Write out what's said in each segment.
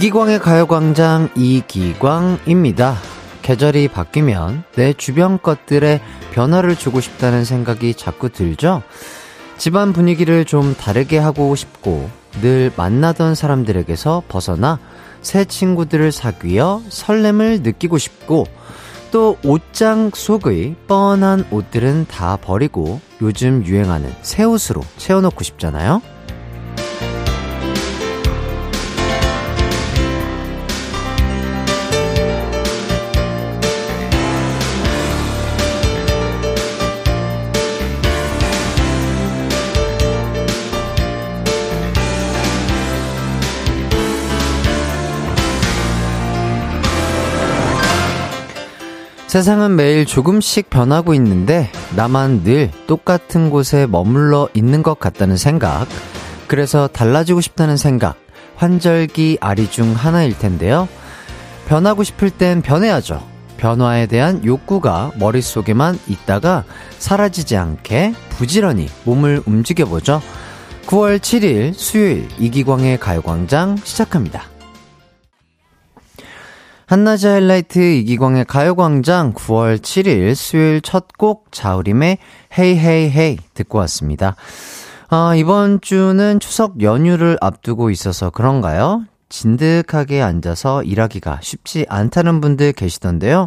이기광의 가요광장 이기광입니다. 계절이 바뀌면 내 주변 것들에 변화를 주고 싶다는 생각이 자꾸 들죠? 집안 분위기를 좀 다르게 하고 싶고, 늘 만나던 사람들에게서 벗어나 새 친구들을 사귀어 설렘을 느끼고 싶고, 또 옷장 속의 뻔한 옷들은 다 버리고 요즘 유행하는 새 옷으로 채워놓고 싶잖아요? 세상은 매일 조금씩 변하고 있는데 나만 늘 똑같은 곳에 머물러 있는 것 같다는 생각. 그래서 달라지고 싶다는 생각. 환절기 아리 중 하나일 텐데요. 변하고 싶을 땐 변해야죠. 변화에 대한 욕구가 머릿속에만 있다가 사라지지 않게 부지런히 몸을 움직여보죠. 9월 7일 수요일 이기광의 가요광장 시작합니다. 한낮의 하이라이트 이기광의 가요광장 9월 7일 수요일 첫 곡 자우림의 헤이 헤이 헤이 듣고 왔습니다. 아, 이번 주는 추석 연휴를 앞두고 있어서 그런가요? 진득하게 앉아서 일하기가 쉽지 않다는 분들 계시던데요.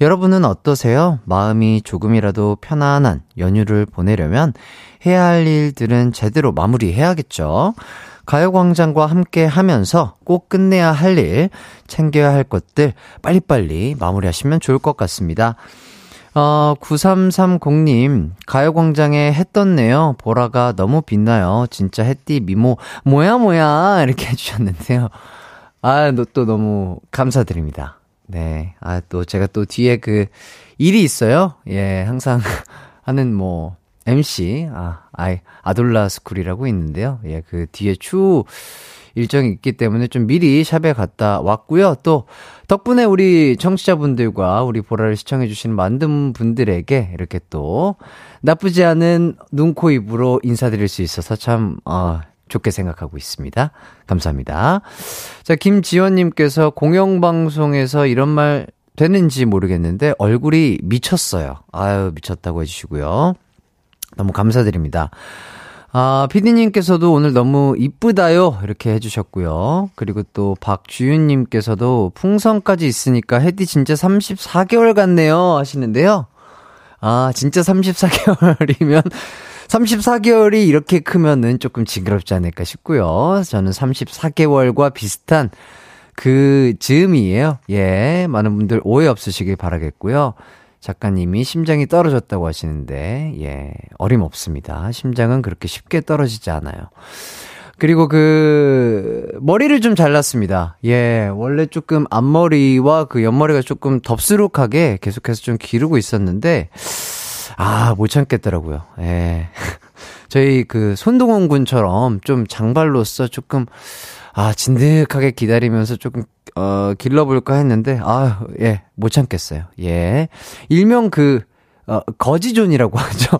여러분은 어떠세요? 마음이 조금이라도 편안한 연휴를 보내려면 해야 할 일들은 제대로 마무리해야겠죠. 가요광장과 함께 하면서 꼭 끝내야 할 일, 챙겨야 할 것들 빨리빨리 마무리하시면 좋을 것 같습니다. 어, 9330님, 가요광장에 해 떴네요. 보라가 너무 빛나요. 진짜 햇띠 미모, 뭐야, 뭐야. 이렇게 해주셨는데요. 아, 또 너무 감사드립니다. 네. 아, 또 제가 또 뒤에 그 일이 있어요. 예, 항상 하는 뭐, MC, 아, 아이, 아돌라 스쿨이라고 있는데요. 예, 그 뒤에 추 일정이 있기 때문에 좀 미리 샵에 갔다 왔고요. 또 덕분에 우리 청취자분들과 우리 보라를 시청해주신 많은 분들에게 이렇게 또 나쁘지 않은 눈, 코, 입으로 인사드릴 수 있어서 참, 어, 좋게 생각하고 있습니다. 감사합니다. 자, 김지원님께서 공영방송에서 이런 말 되는지 모르겠는데 얼굴이 미쳤어요. 아유, 미쳤다고 해주시고요. 너무 감사드립니다. 아, 피디님께서도 오늘 너무 이쁘다요. 이렇게 해주셨고요. 그리고 또 박주윤님께서도 풍선까지 있으니까 헤디 진짜 34개월 같네요. 하시는데요. 아, 진짜 34개월이면 34개월이 이렇게 크면은 조금 징그럽지 않을까 싶고요. 저는 34개월과 비슷한 그 즈음이에요. 예, 많은 분들 오해 없으시길 바라겠고요. 작가님이 심장이 떨어졌다고 하시는데, 예, 어림없습니다. 심장은 그렇게 쉽게 떨어지지 않아요. 그리고 그, 머리를 좀 잘랐습니다. 예, 원래 조금 앞머리와 그 옆머리가 조금 덥수룩하게 계속해서 좀 기르고 있었는데, 아, 못 참겠더라고요. 예. 저희 그 손동원 군처럼 좀 장발로서 조금, 아, 진득하게 기다리면서 조금 어, 길러볼까 했는데, 아, 예, 못 참겠어요. 예. 일명 그, 어, 거지존이라고 하죠.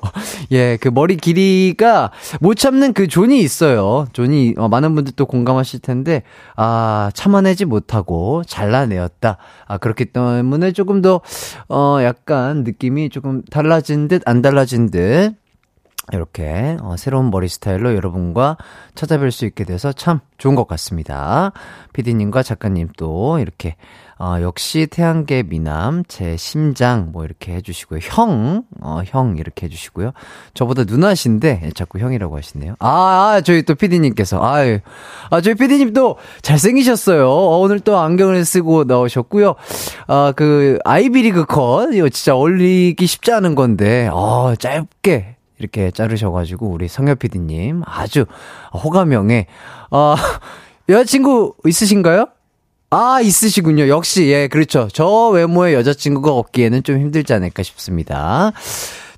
예, 그 머리 길이가 못 참는 그 존이 있어요. 존이, 어, 많은 분들 또 공감하실 텐데, 아, 참아내지 못하고 잘라내었다. 아, 그렇기 때문에 조금 더, 어, 약간 느낌이 조금 달라진 듯, 안 달라진 듯, 이렇게 어, 새로운 머리 스타일로 여러분과 찾아뵐 수 있게 돼서 참 좋은 것 같습니다. 피디님과 작가님 또 이렇게 어, 역시 태양계 미남 제 심장 뭐 이렇게 해주시고요. 형, 어, 형 이렇게 해주시고요. 저보다 누나신데 자꾸 형이라고 하시네요. 아, 아 저희 또 피디님께서 아유, 아 저희 피디님 또 잘생기셨어요. 어, 오늘 또 안경을 쓰고 나오셨고요. 아 그 아이비리그 컷 이거 진짜 어울리기 쉽지 않은 건데, 어 짧게 이렇게 자르셔가지고 우리 성엽 PD님 아주 호감형에 어, 여자친구 있으신가요? 아, 있으시군요. 역시, 예, 그렇죠. 저 외모의 여자친구가 없기에는 좀 힘들지 않을까 싶습니다.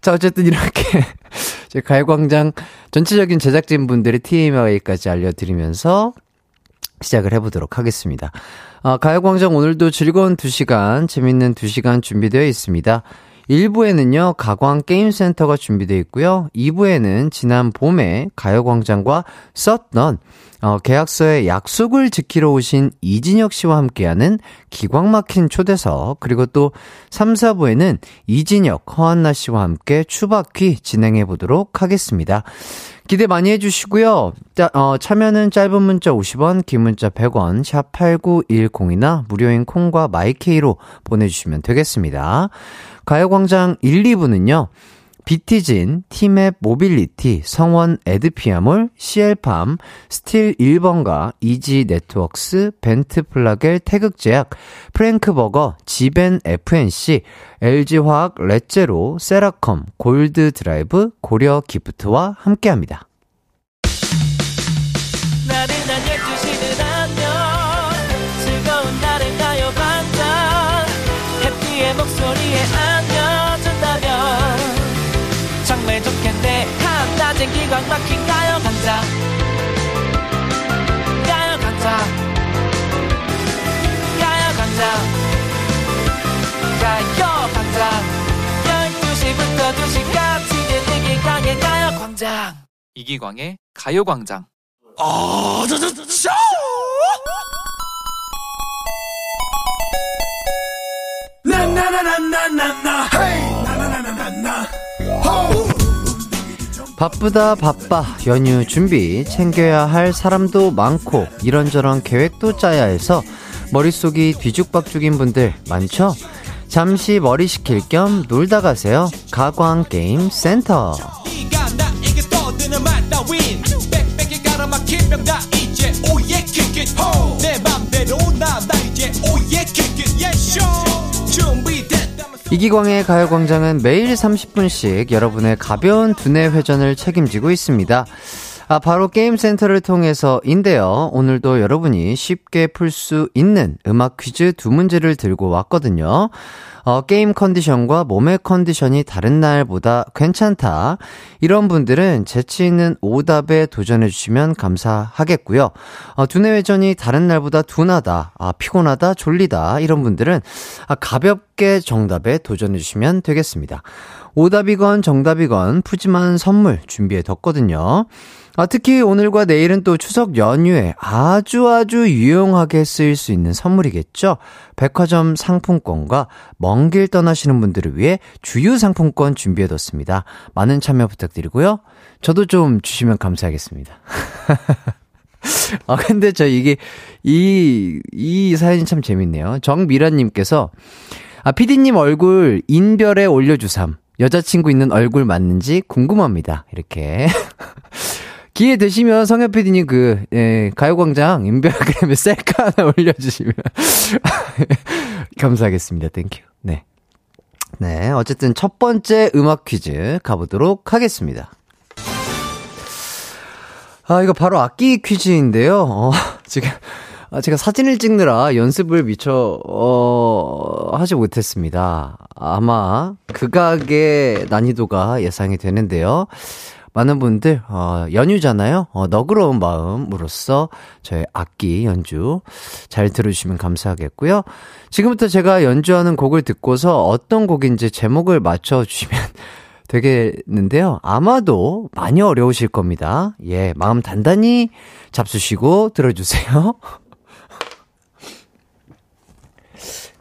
자, 어쨌든 이렇게, 제 가요광장 전체적인 제작진 분들의 TMI까지 알려드리면서 시작을 해보도록 하겠습니다. 아, 가요광장 오늘도 즐거운 2시간, 재밌는 2시간 준비되어 있습니다. 1부에는요, 가광 게임센터가 준비되어 있고요. 2부에는 지난 봄에 가요광장과 썬넌, 어, 계약서에 약속을 지키러 오신 이진혁 씨와 함께하는 기광 막힌 초대석, 그리고 또 3, 4부에는 이진혁, 허한나 씨와 함께 추바퀴 진행해 보도록 하겠습니다. 기대 많이 해주시고요. 자, 어, 참여는 짧은 문자 50원, 긴 문자 100원, 샵 8910이나 무료인 콩과 마이케이로 보내주시면 되겠습니다. 가요광장 1, 2부는요. 비티진, 티맵 모빌리티, 성원 애드피아몰, CL팜, 스틸 1번가, 이지 네트웍스, 벤트 플라겔 태극제약, 프랭크버거, 지벤 FNC, LG화학 렛제로, 세라컴, 골드 드라이브, 고려 기프트와 함께합니다. 목소리에 기광 막힌 가요광장 가요광장 가요광장 가요광장 12시부터 2시까지 이기광의 가요광장 이기광의 가요광장 아, 저, 저, 저, 저! 나나나나나나나 헤이 나나나나나나 호우 바쁘다 바빠 연휴 준비 챙겨야 할 사람도 많고 이런저런 계획도 짜야 해서 머릿속이 뒤죽박죽인 분들 많죠? 잠시 머리 식힐 겸 놀다 가세요. 가광 게임 센터. 이기광의 가요광장은 매일 30분씩 여러분의 가벼운 두뇌 회전을 책임지고 있습니다. 아, 바로 게임센터를 통해서인데요. 오늘도 여러분이 쉽게 풀 수 있는 음악 퀴즈 두 문제를 들고 왔거든요. 어, 게임 컨디션과 몸의 컨디션이 다른 날보다 괜찮다. 이런 분들은 재치 있는 오답에 도전해 주시면 감사하겠고요. 어, 두뇌 회전이 다른 날보다 둔하다, 아, 피곤하다, 졸리다. 이런 분들은 아, 가볍게 정답에 도전해 주시면 되겠습니다. 오답이건 정답이건 푸짐한 선물 준비해 뒀거든요. 아, 특히 오늘과 내일은 또 추석 연휴에 아주 아주 유용하게 쓰일 수 있는 선물이겠죠? 백화점 상품권과 먼 길 떠나시는 분들을 위해 주유 상품권 준비해뒀습니다. 많은 참여 부탁드리고요. 저도 좀 주시면 감사하겠습니다. 아, 근데 저 이게, 이, 이 사연이 참 재밌네요. 정미라님께서, 아, 피디님 얼굴 인별에 올려주삼. 여자친구 있는 얼굴 맞는지 궁금합니다. 이렇게. 기회 되시면 성현 PD님 그, 예, 가요광장 인별그램에 셀카 하나 올려주시면. 감사하겠습니다. Thank you. 네. 네. 어쨌든 첫 번째 음악 퀴즈 가보도록 하겠습니다. 아, 이거 바로 악기 퀴즈인데요. 어, 지금, 아, 제가 사진을 찍느라 연습을 미처, 어, 하지 못했습니다. 아마 극악의 난이도가 예상이 되는데요. 많은 분들, 어, 연휴잖아요. 어, 너그러운 마음으로써 저의 악기 연주 잘 들어주시면 감사하겠고요. 지금부터 제가 연주하는 곡을 듣고서 어떤 곡인지 제목을 맞춰주시면 되겠는데요. 아마도 많이 어려우실 겁니다. 예, 마음 단단히 잡수시고 들어주세요.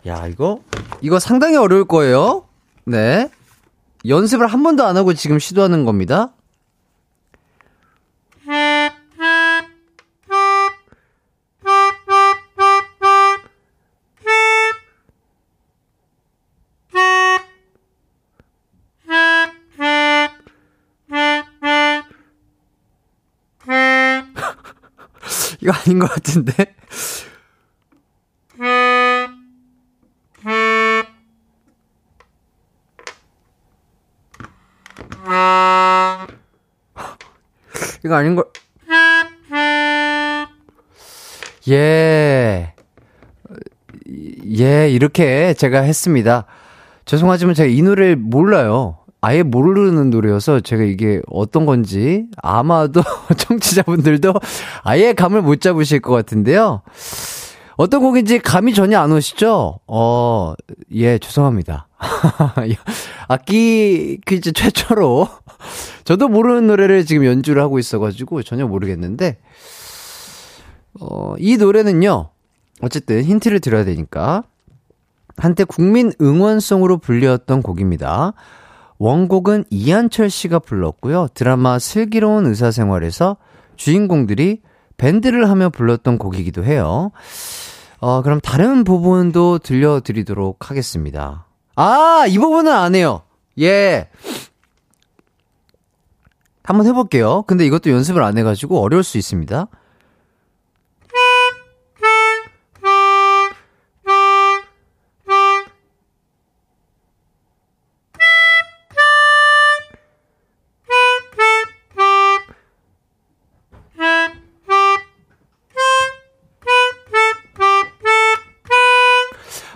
야, 이거, 이거 상당히 어려울 거예요. 네. 연습을 한 번도 안 하고 지금 시도하는 겁니다. 이거 아닌 것 같은데? 이거 아닌 걸. 예. 예, 이렇게 제가 했습니다. 죄송하지만 제가 이 노래를 몰라요. 아예 모르는 노래여서 제가 이게 어떤 건지 아마도 청취자분들도 아예 감을 못 잡으실 것 같은데요. 어떤 곡인지 감이 전혀 안 오시죠? 어, 예, 죄송합니다. 악기 퀴즈 최초로 저도 모르는 노래를 지금 연주를 하고 있어가지고 전혀 모르겠는데, 어, 이 노래는요, 어쨌든 힌트를 드려야 되니까, 한때 국민 응원송으로 불렸던 곡입니다. 원곡은 이한철 씨가 불렀고요. 드라마 슬기로운 의사생활에서 주인공들이 밴드를 하며 불렀던 곡이기도 해요. 어, 그럼 다른 부분도 들려드리도록 하겠습니다. 아, 이 부분은 안 해요. 예. 한번 해볼게요. 근데 이것도 연습을 안 해가지고 어려울 수 있습니다.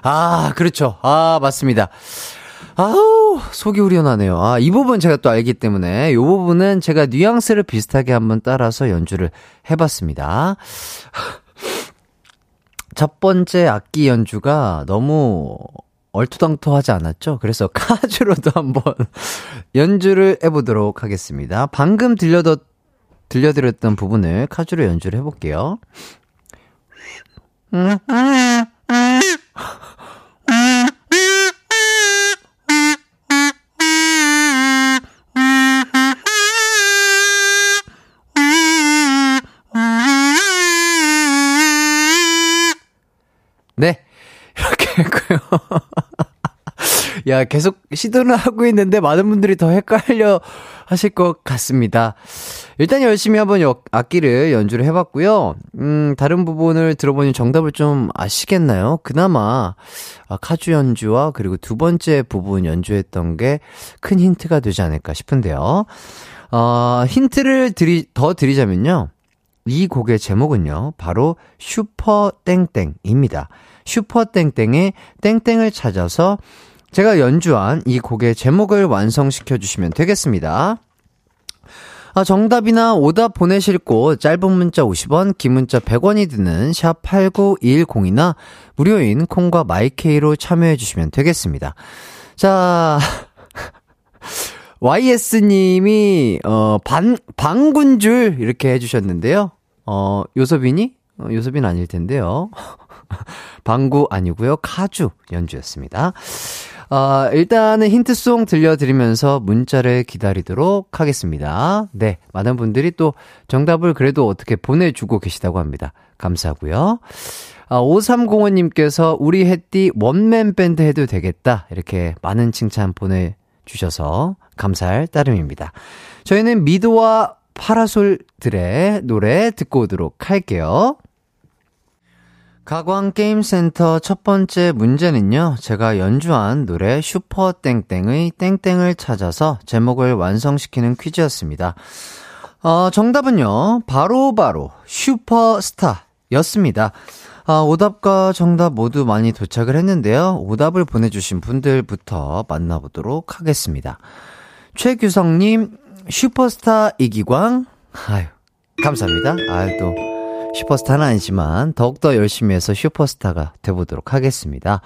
아, 그렇죠. 아, 맞습니다. 아우, 속이 우려나네요. 아, 이 부분 제가 또 알기 때문에 이 부분은 제가 뉘앙스를 비슷하게 한번 따라서 연주를 해봤습니다. 첫 번째 악기 연주가 너무 얼투당투하지 않았죠? 그래서 카주로도 한번 연주를 해보도록 하겠습니다. 방금 들려드, 들려드렸던 부분을 카주로 연주를 해볼게요. 네. 이렇게 했고요. 야, 계속 시도를 하고 있는데 많은 분들이 더 헷갈려 하실 것 같습니다. 일단 열심히 한번 악기를 연주를 해봤고요. 음, 다른 부분을 들어보니 정답을 좀 아시겠나요? 그나마 아, 카주 연주와 그리고 두 번째 부분 연주했던 게 큰 힌트가 되지 않을까 싶은데요. 어, 힌트를 드리, 더 드리자면요. 이 곡의 제목은요, 바로 슈퍼 땡땡입니다. 슈퍼 땡땡의 땡땡을 찾아서 제가 연주한 이 곡의 제목을 완성시켜 주시면 되겠습니다. 아, 정답이나 오답 보내실 곳 짧은 문자 50원, 긴 문자 100원이 드는 샵 8910이나 무료인 콩과 마이케이로 참여해 주시면 되겠습니다. 자, YS님이, 어, 반, 방군줄 이렇게 해주셨는데요. 어, 요섭이니? 어, 요섭이는 아닐 텐데요. 방구 아니고요 카주 연주였습니다. 어, 일단은 힌트송 들려드리면서 문자를 기다리도록 하겠습니다. 네, 많은 분들이 또 정답을 그래도 어떻게 보내주고 계시다고 합니다. 감사하고요. 아, 5305님께서 우리 햇띠 원맨 밴드 해도 되겠다. 이렇게 많은 칭찬 보내주셔서 감사할 따름입니다. 저희는 미드와 파라솔들의 노래 듣고 오도록 할게요. 가광게임센터 첫 번째 문제는요, 제가 연주한 노래 슈퍼땡땡의 땡땡을 찾아서 제목을 완성시키는 퀴즈였습니다. 어, 정답은요, 바로바로 바로 슈퍼스타 였습니다. 아, 오답과 정답 모두 많이 도착을 했는데요. 오답을 보내주신 분들부터 만나보도록 하겠습니다. 최규성님, 슈퍼스타 이기광, 아유, 감사합니다. 아유, 또, 슈퍼스타는 아니지만 더욱더 열심히 해서 슈퍼스타가 돼보도록 하겠습니다.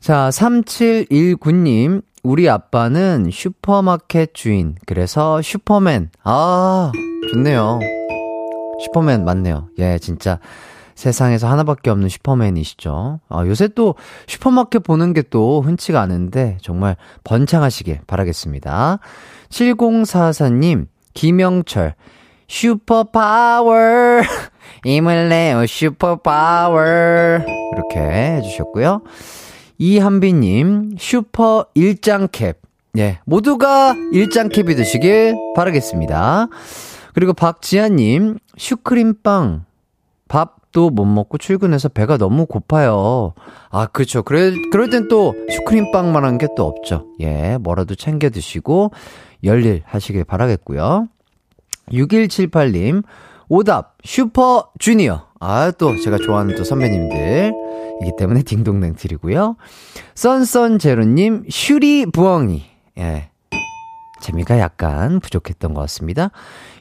자, 3719님, 우리 아빠는 슈퍼마켓 주인, 그래서 슈퍼맨. 아, 좋네요. 슈퍼맨 맞네요. 예, 진짜. 세상에서 하나밖에 없는 슈퍼맨이시죠. 아, 요새 또 슈퍼마켓 보는 게 또 흔치가 않은데 정말 번창하시길 바라겠습니다. 7044님, 김영철, 슈퍼파워. 힘을 내요, 슈퍼파워. 이렇게 해주셨고요. 이한비님, 슈퍼 일장캡. 예, 모두가 일장캡이 되시길 바라겠습니다. 그리고 박지아님, 슈크림빵. 밥도 못 먹고 출근해서 배가 너무 고파요. 아, 그렇죠. 그래, 그럴 땐 또 슈크림빵만 한 게 또 없죠. 예, 뭐라도 챙겨 드시고 열일 하시길 바라겠고요. 6178님, 오답, 슈퍼 주니어. 아, 또 제가 좋아하는 또 선배님들이기 때문에 딩동댕 드리고요. 썬썬제로님, 슈리 부엉이. 예. 재미가 약간 부족했던 것 같습니다.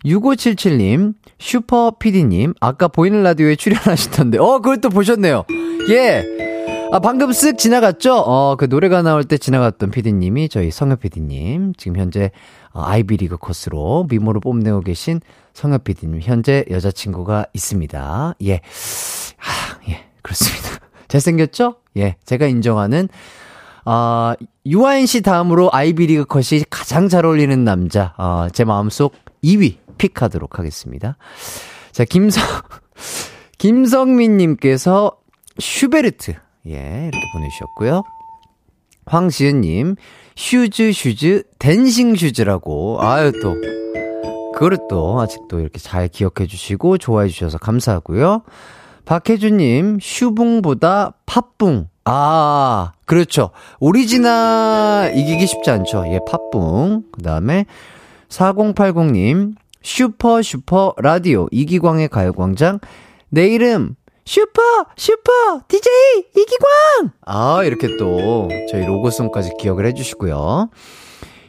6577님, 슈퍼 PD님, 아까 보이는 라디오에 출연하시던데, 어, 그걸 또 보셨네요. 예. 아, 방금 쓱 지나갔죠? 어, 그 노래가 나올 때 지나갔던 피디님이 저희 성엽 피디님. 지금 현재 어, 아이비리그 코스로 미모를 뽐내고 계신 성엽 피디님. 현재 여자친구가 있습니다. 예. 아, 예. 그렇습니다. 잘생겼죠? 예. 제가 인정하는 아, 어, 유아인 씨 다음으로 아이비리그 컷이 가장 잘 어울리는 남자, 어, 제 마음속 2위 pick하도록 하겠습니다. 자, 김성, 김성민님께서 슈베르트, 예, 이렇게 보내주셨고요. 황지은님, shoes, shoes, dancing shoes라고, 아유, 또, 그거를 또 아직도 이렇게 잘 기억해 주시고 좋아해 주셔서 감사하고요. 박혜주님, 슈붕보다 팥붕. 아, 그렇죠. 오리지널 이기기 쉽지 않죠. 예, 팥붕. 그 다음에 4080님, 슈퍼 슈퍼 라디오 이기광의 가요광장. 내 이름 슈퍼 슈퍼 DJ 이기광. 아, 이렇게 또 저희 로고송까지 기억을 해 주시고요.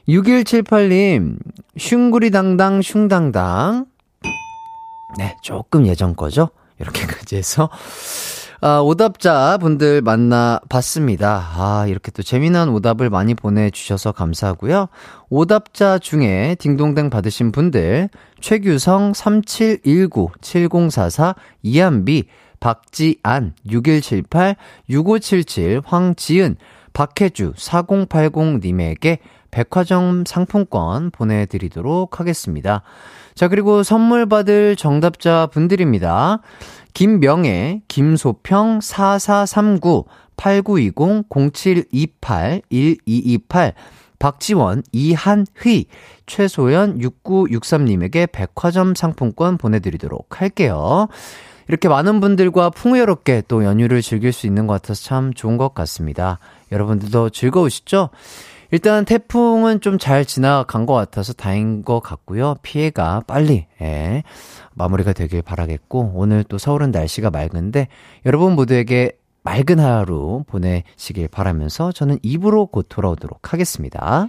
6178님, 슝구리당당 슝당당. 네, 조금 예전 거죠? 이렇게까지 해서 아, 오답자 분들 만나 봤습니다. 아, 이렇게 또 재미난 오답을 많이 보내주셔서 감사하고요. 오답자 중에 딩동댕 받으신 분들, 최규성 3719-7044, 이한비, 박지안, 6178, 6577, 황지은, 박혜주, 4080님에게 백화점 상품권 보내드리도록 하겠습니다. 자, 그리고 선물 받을 정답자 분들입니다. 김명애, 김소평, 4439, 8920, 0728, 1228, 박지원, 이한휘, 최소연, 6963님에게 백화점 상품권 보내드리도록 할게요. 이렇게 많은 분들과 풍요롭게 또 연휴를 즐길 수 있는 것 같아서 참 좋은 것 같습니다. 여러분들도 즐거우시죠? 일단 태풍은 좀 잘 지나간 것 같아서 다행인 것 같고요. 피해가 빨리, 예, 마무리가 되길 바라겠고, 오늘 또 서울은 날씨가 맑은데, 여러분 모두에게 맑은 하루 보내시길 바라면서 저는 입으로 곧 돌아오도록 하겠습니다.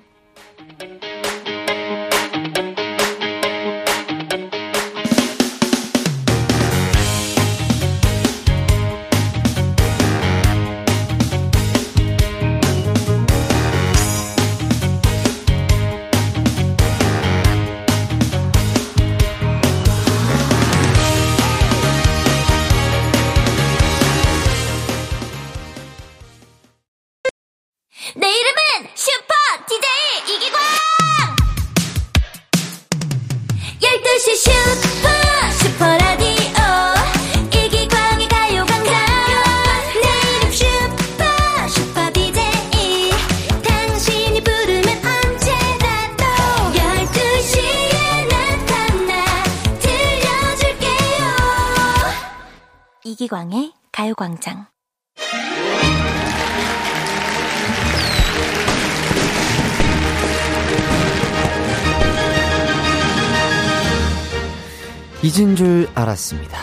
알았습니다.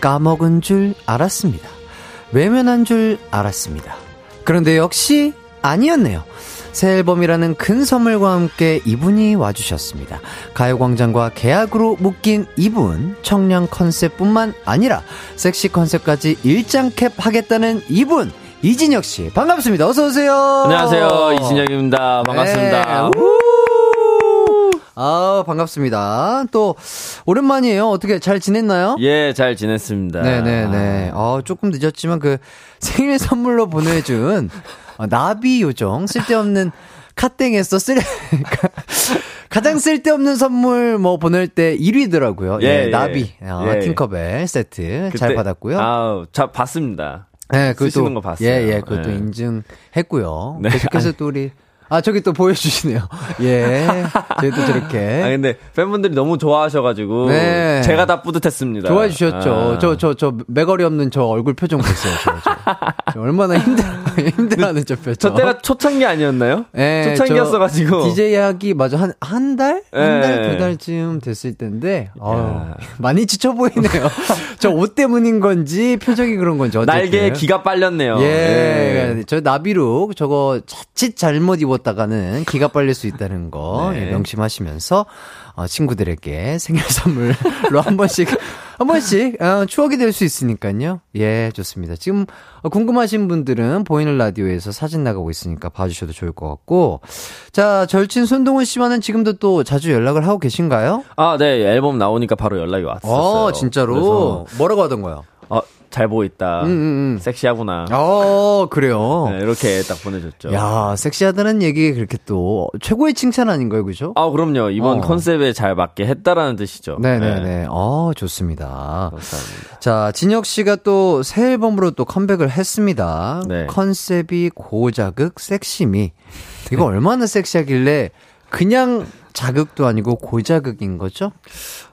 까먹은 줄 알았습니다. 외면한 줄 알았습니다. 그런데 역시 아니었네요. 새 앨범이라는 큰 선물과 함께 이분이 와주셨습니다. 가요광장과 계약으로 묶인 이분, 청량 컨셉뿐만 아니라 섹시 컨셉까지 일장캡 하겠다는 이분, 이진혁 씨 반갑습니다. 어서 오세요. 안녕하세요. 이진혁입니다. 반갑습니다. 네. 아, 반갑습니다. 또, 오랜만이에요. 어떻게 잘 지냈나요? 예, 잘 지냈습니다. 네네네. 아, 조금 늦었지만 그 생일 선물로 보내준 어, 나비 요정 쓸데없는 카땡에서 쓸 가장 쓸데없는 선물 뭐 보낼 때 1위더라고요. 예, 예, 예. 나비 어, 예, 팅커벨 세트 그때, 잘 받았고요. 아, 잘 봤습니다. 네, 그것도 거 봤어요. 예, 예, 그것도 예. 인증했고요. 네. 계속해서 또 우리 아, 저기 또 보여주시네요. 예. 저희도 저렇게. 아, 근데 팬분들이 너무 좋아하셔가지고. 네. 제가 다 뿌듯했습니다. 좋아해 주셨죠. 아. 저, 저, 저, 매거리 없는 저 얼굴 표정 보세요. 저, 저. 저 얼마나 힘들어, 힘들어하는 저 표정. 저 때가 초창기 아니었나요? 네. 초창기였어가지고. DJ 하기, 맞아. 한, 한 달? 한 달, 두 달쯤 됐을 텐데. 어 많이 지쳐 보이네요. 저 옷 때문인 건지, 표정이 그런 건지. 날개에 기가 빨렸네요. 예. 예. 저 나비룩, 저거 자칫 잘못 입었 먹었다가는 기가 빨릴 수 있다는 거 네. 예, 명심하시면서 어, 친구들에게 생일 선물로 한 번씩 한 번씩 어, 추억이 될 수 있으니까요. 예, 좋습니다. 지금 어, 궁금하신 분들은 보이는 라디오에서 사진 나가고 있으니까 봐주셔도 좋을 것 같고. 자, 절친 손동훈 씨와는 지금도 또 자주 연락을 하고 계신가요? 아, 네. 앨범 나오니까 바로 연락이 왔었어요. 어, 진짜로? 뭐라고 하던거요? 어, 잘 보고 있다. 음, 음, 음. 섹시하구나. 어, 그래요. 네, 이렇게 딱 보내줬죠. 야, 섹시하다는 얘기 그렇게 또 최고의 칭찬 아닌가요, 그죠? 아, 그럼요. 이번 어. 컨셉에 잘 맞게 했다라는 뜻이죠. 네네네. 네. 어, 좋습니다. 감사합니다. 자, 진혁 씨가 또 새 앨범으로 또 컴백을 했습니다. 네. 컨셉이 고자극 섹시미. 이거 얼마나 섹시하길래 그냥 자극도 아니고 고자극인 거죠?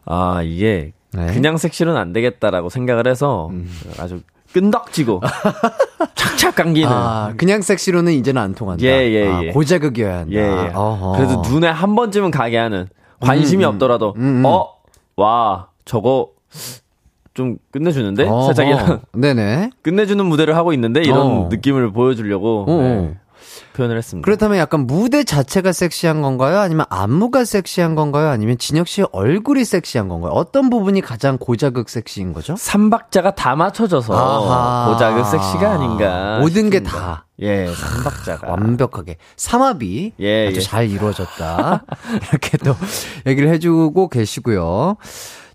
아, 이게 네. 그냥 섹시는 안 되겠다라고 생각을 해서 음. 아주 끈덕지고 착착 감기는 아, 그냥 섹시로는 이제는 안 통한다. 예, 예, 아, 예. 고자극이어야 한다. 예, 예. 그래도 눈에 한 번쯤은 가게 하는 관심이 음, 음, 없더라도 음, 음. 어, 와, 저거 좀 끝내주는데. 살짝 이런 네네 끝내주는 무대를 하고 있는데 이런 어. 느낌을 보여주려고 네. 표현을 했습니다. 그렇다면 약간 무대 자체가 섹시한 건가요? 아니면 안무가 섹시한 건가요? 아니면 진혁 씨의 얼굴이 섹시한 건가요? 어떤 부분이 가장 고자극 섹시인 거죠? 삼박자가 다 맞춰져서 아하. 고자극 섹시가 아닌가. 모든 게 다. 예, 삼박자가 완벽하게 삼합이 예, 아주 예. 잘 이루어졌다. 이렇게 또 얘기를 해주고 계시고요.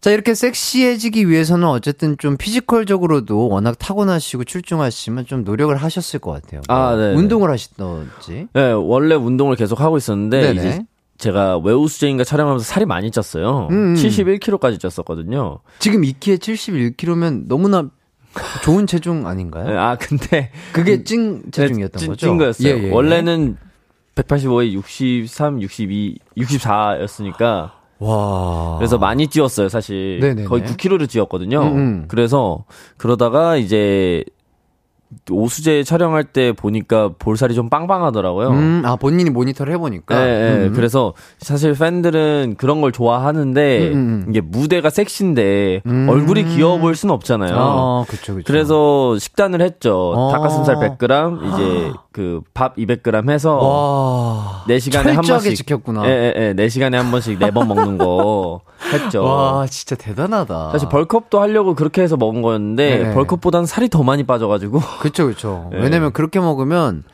자, 이렇게 섹시해지기 위해서는 어쨌든 좀 physical적으로도 워낙 타고나시고 출중하시면 좀 노력을 하셨을 것 같아요. 아, 네. 운동을 하시던지. 네, 원래 운동을 계속 하고 있었는데 네네. 이제 제가 외우수제인가 촬영하면서 살이 많이 쪘어요. 음. 71kg까지 쪘었거든요. 지금 이키에 71kg면 너무나 좋은 체중 아닌가요? 네, 아, 근데 그게 찐 체중이었던 네, 거죠? 찐 거였어요. 예, 예. 원래는 185에 63, 62, 64였으니까 와. 그래서 많이 찌웠어요, 사실. 네네네. 거의 9kg를 찌웠거든요. 음음. 음. 그래서 그러다가 이제 오수제 촬영할 때 보니까 볼살이 좀 빵빵하더라고요. 음, 아 본인이 모니터를 해보니까. 네, 네. 음. 그래서 사실 팬들은 그런 걸 좋아하는데 음. 음, 음. 이게 무대가 섹시인데 음. 얼굴이 귀여워 보일 수는 없잖아요. 아, 그쵸, 그쵸. 그래서 식단을 했죠. 어. 닭가슴살 100g, 이제 그 밥 200g 해서 와. 4 시간에 한 번씩 지켰구나. 예, 예, 예. 4 시간에 한 번씩 4번 먹는 거 했죠. 와, 진짜 대단하다. 사실 벌컵도 하려고 그렇게 해서 먹은 거였는데 네. 벌컵보다는 살이 더 많이 빠져가지고. 그쵸, 그쵸. 네. 왜냐면 그렇게 먹으면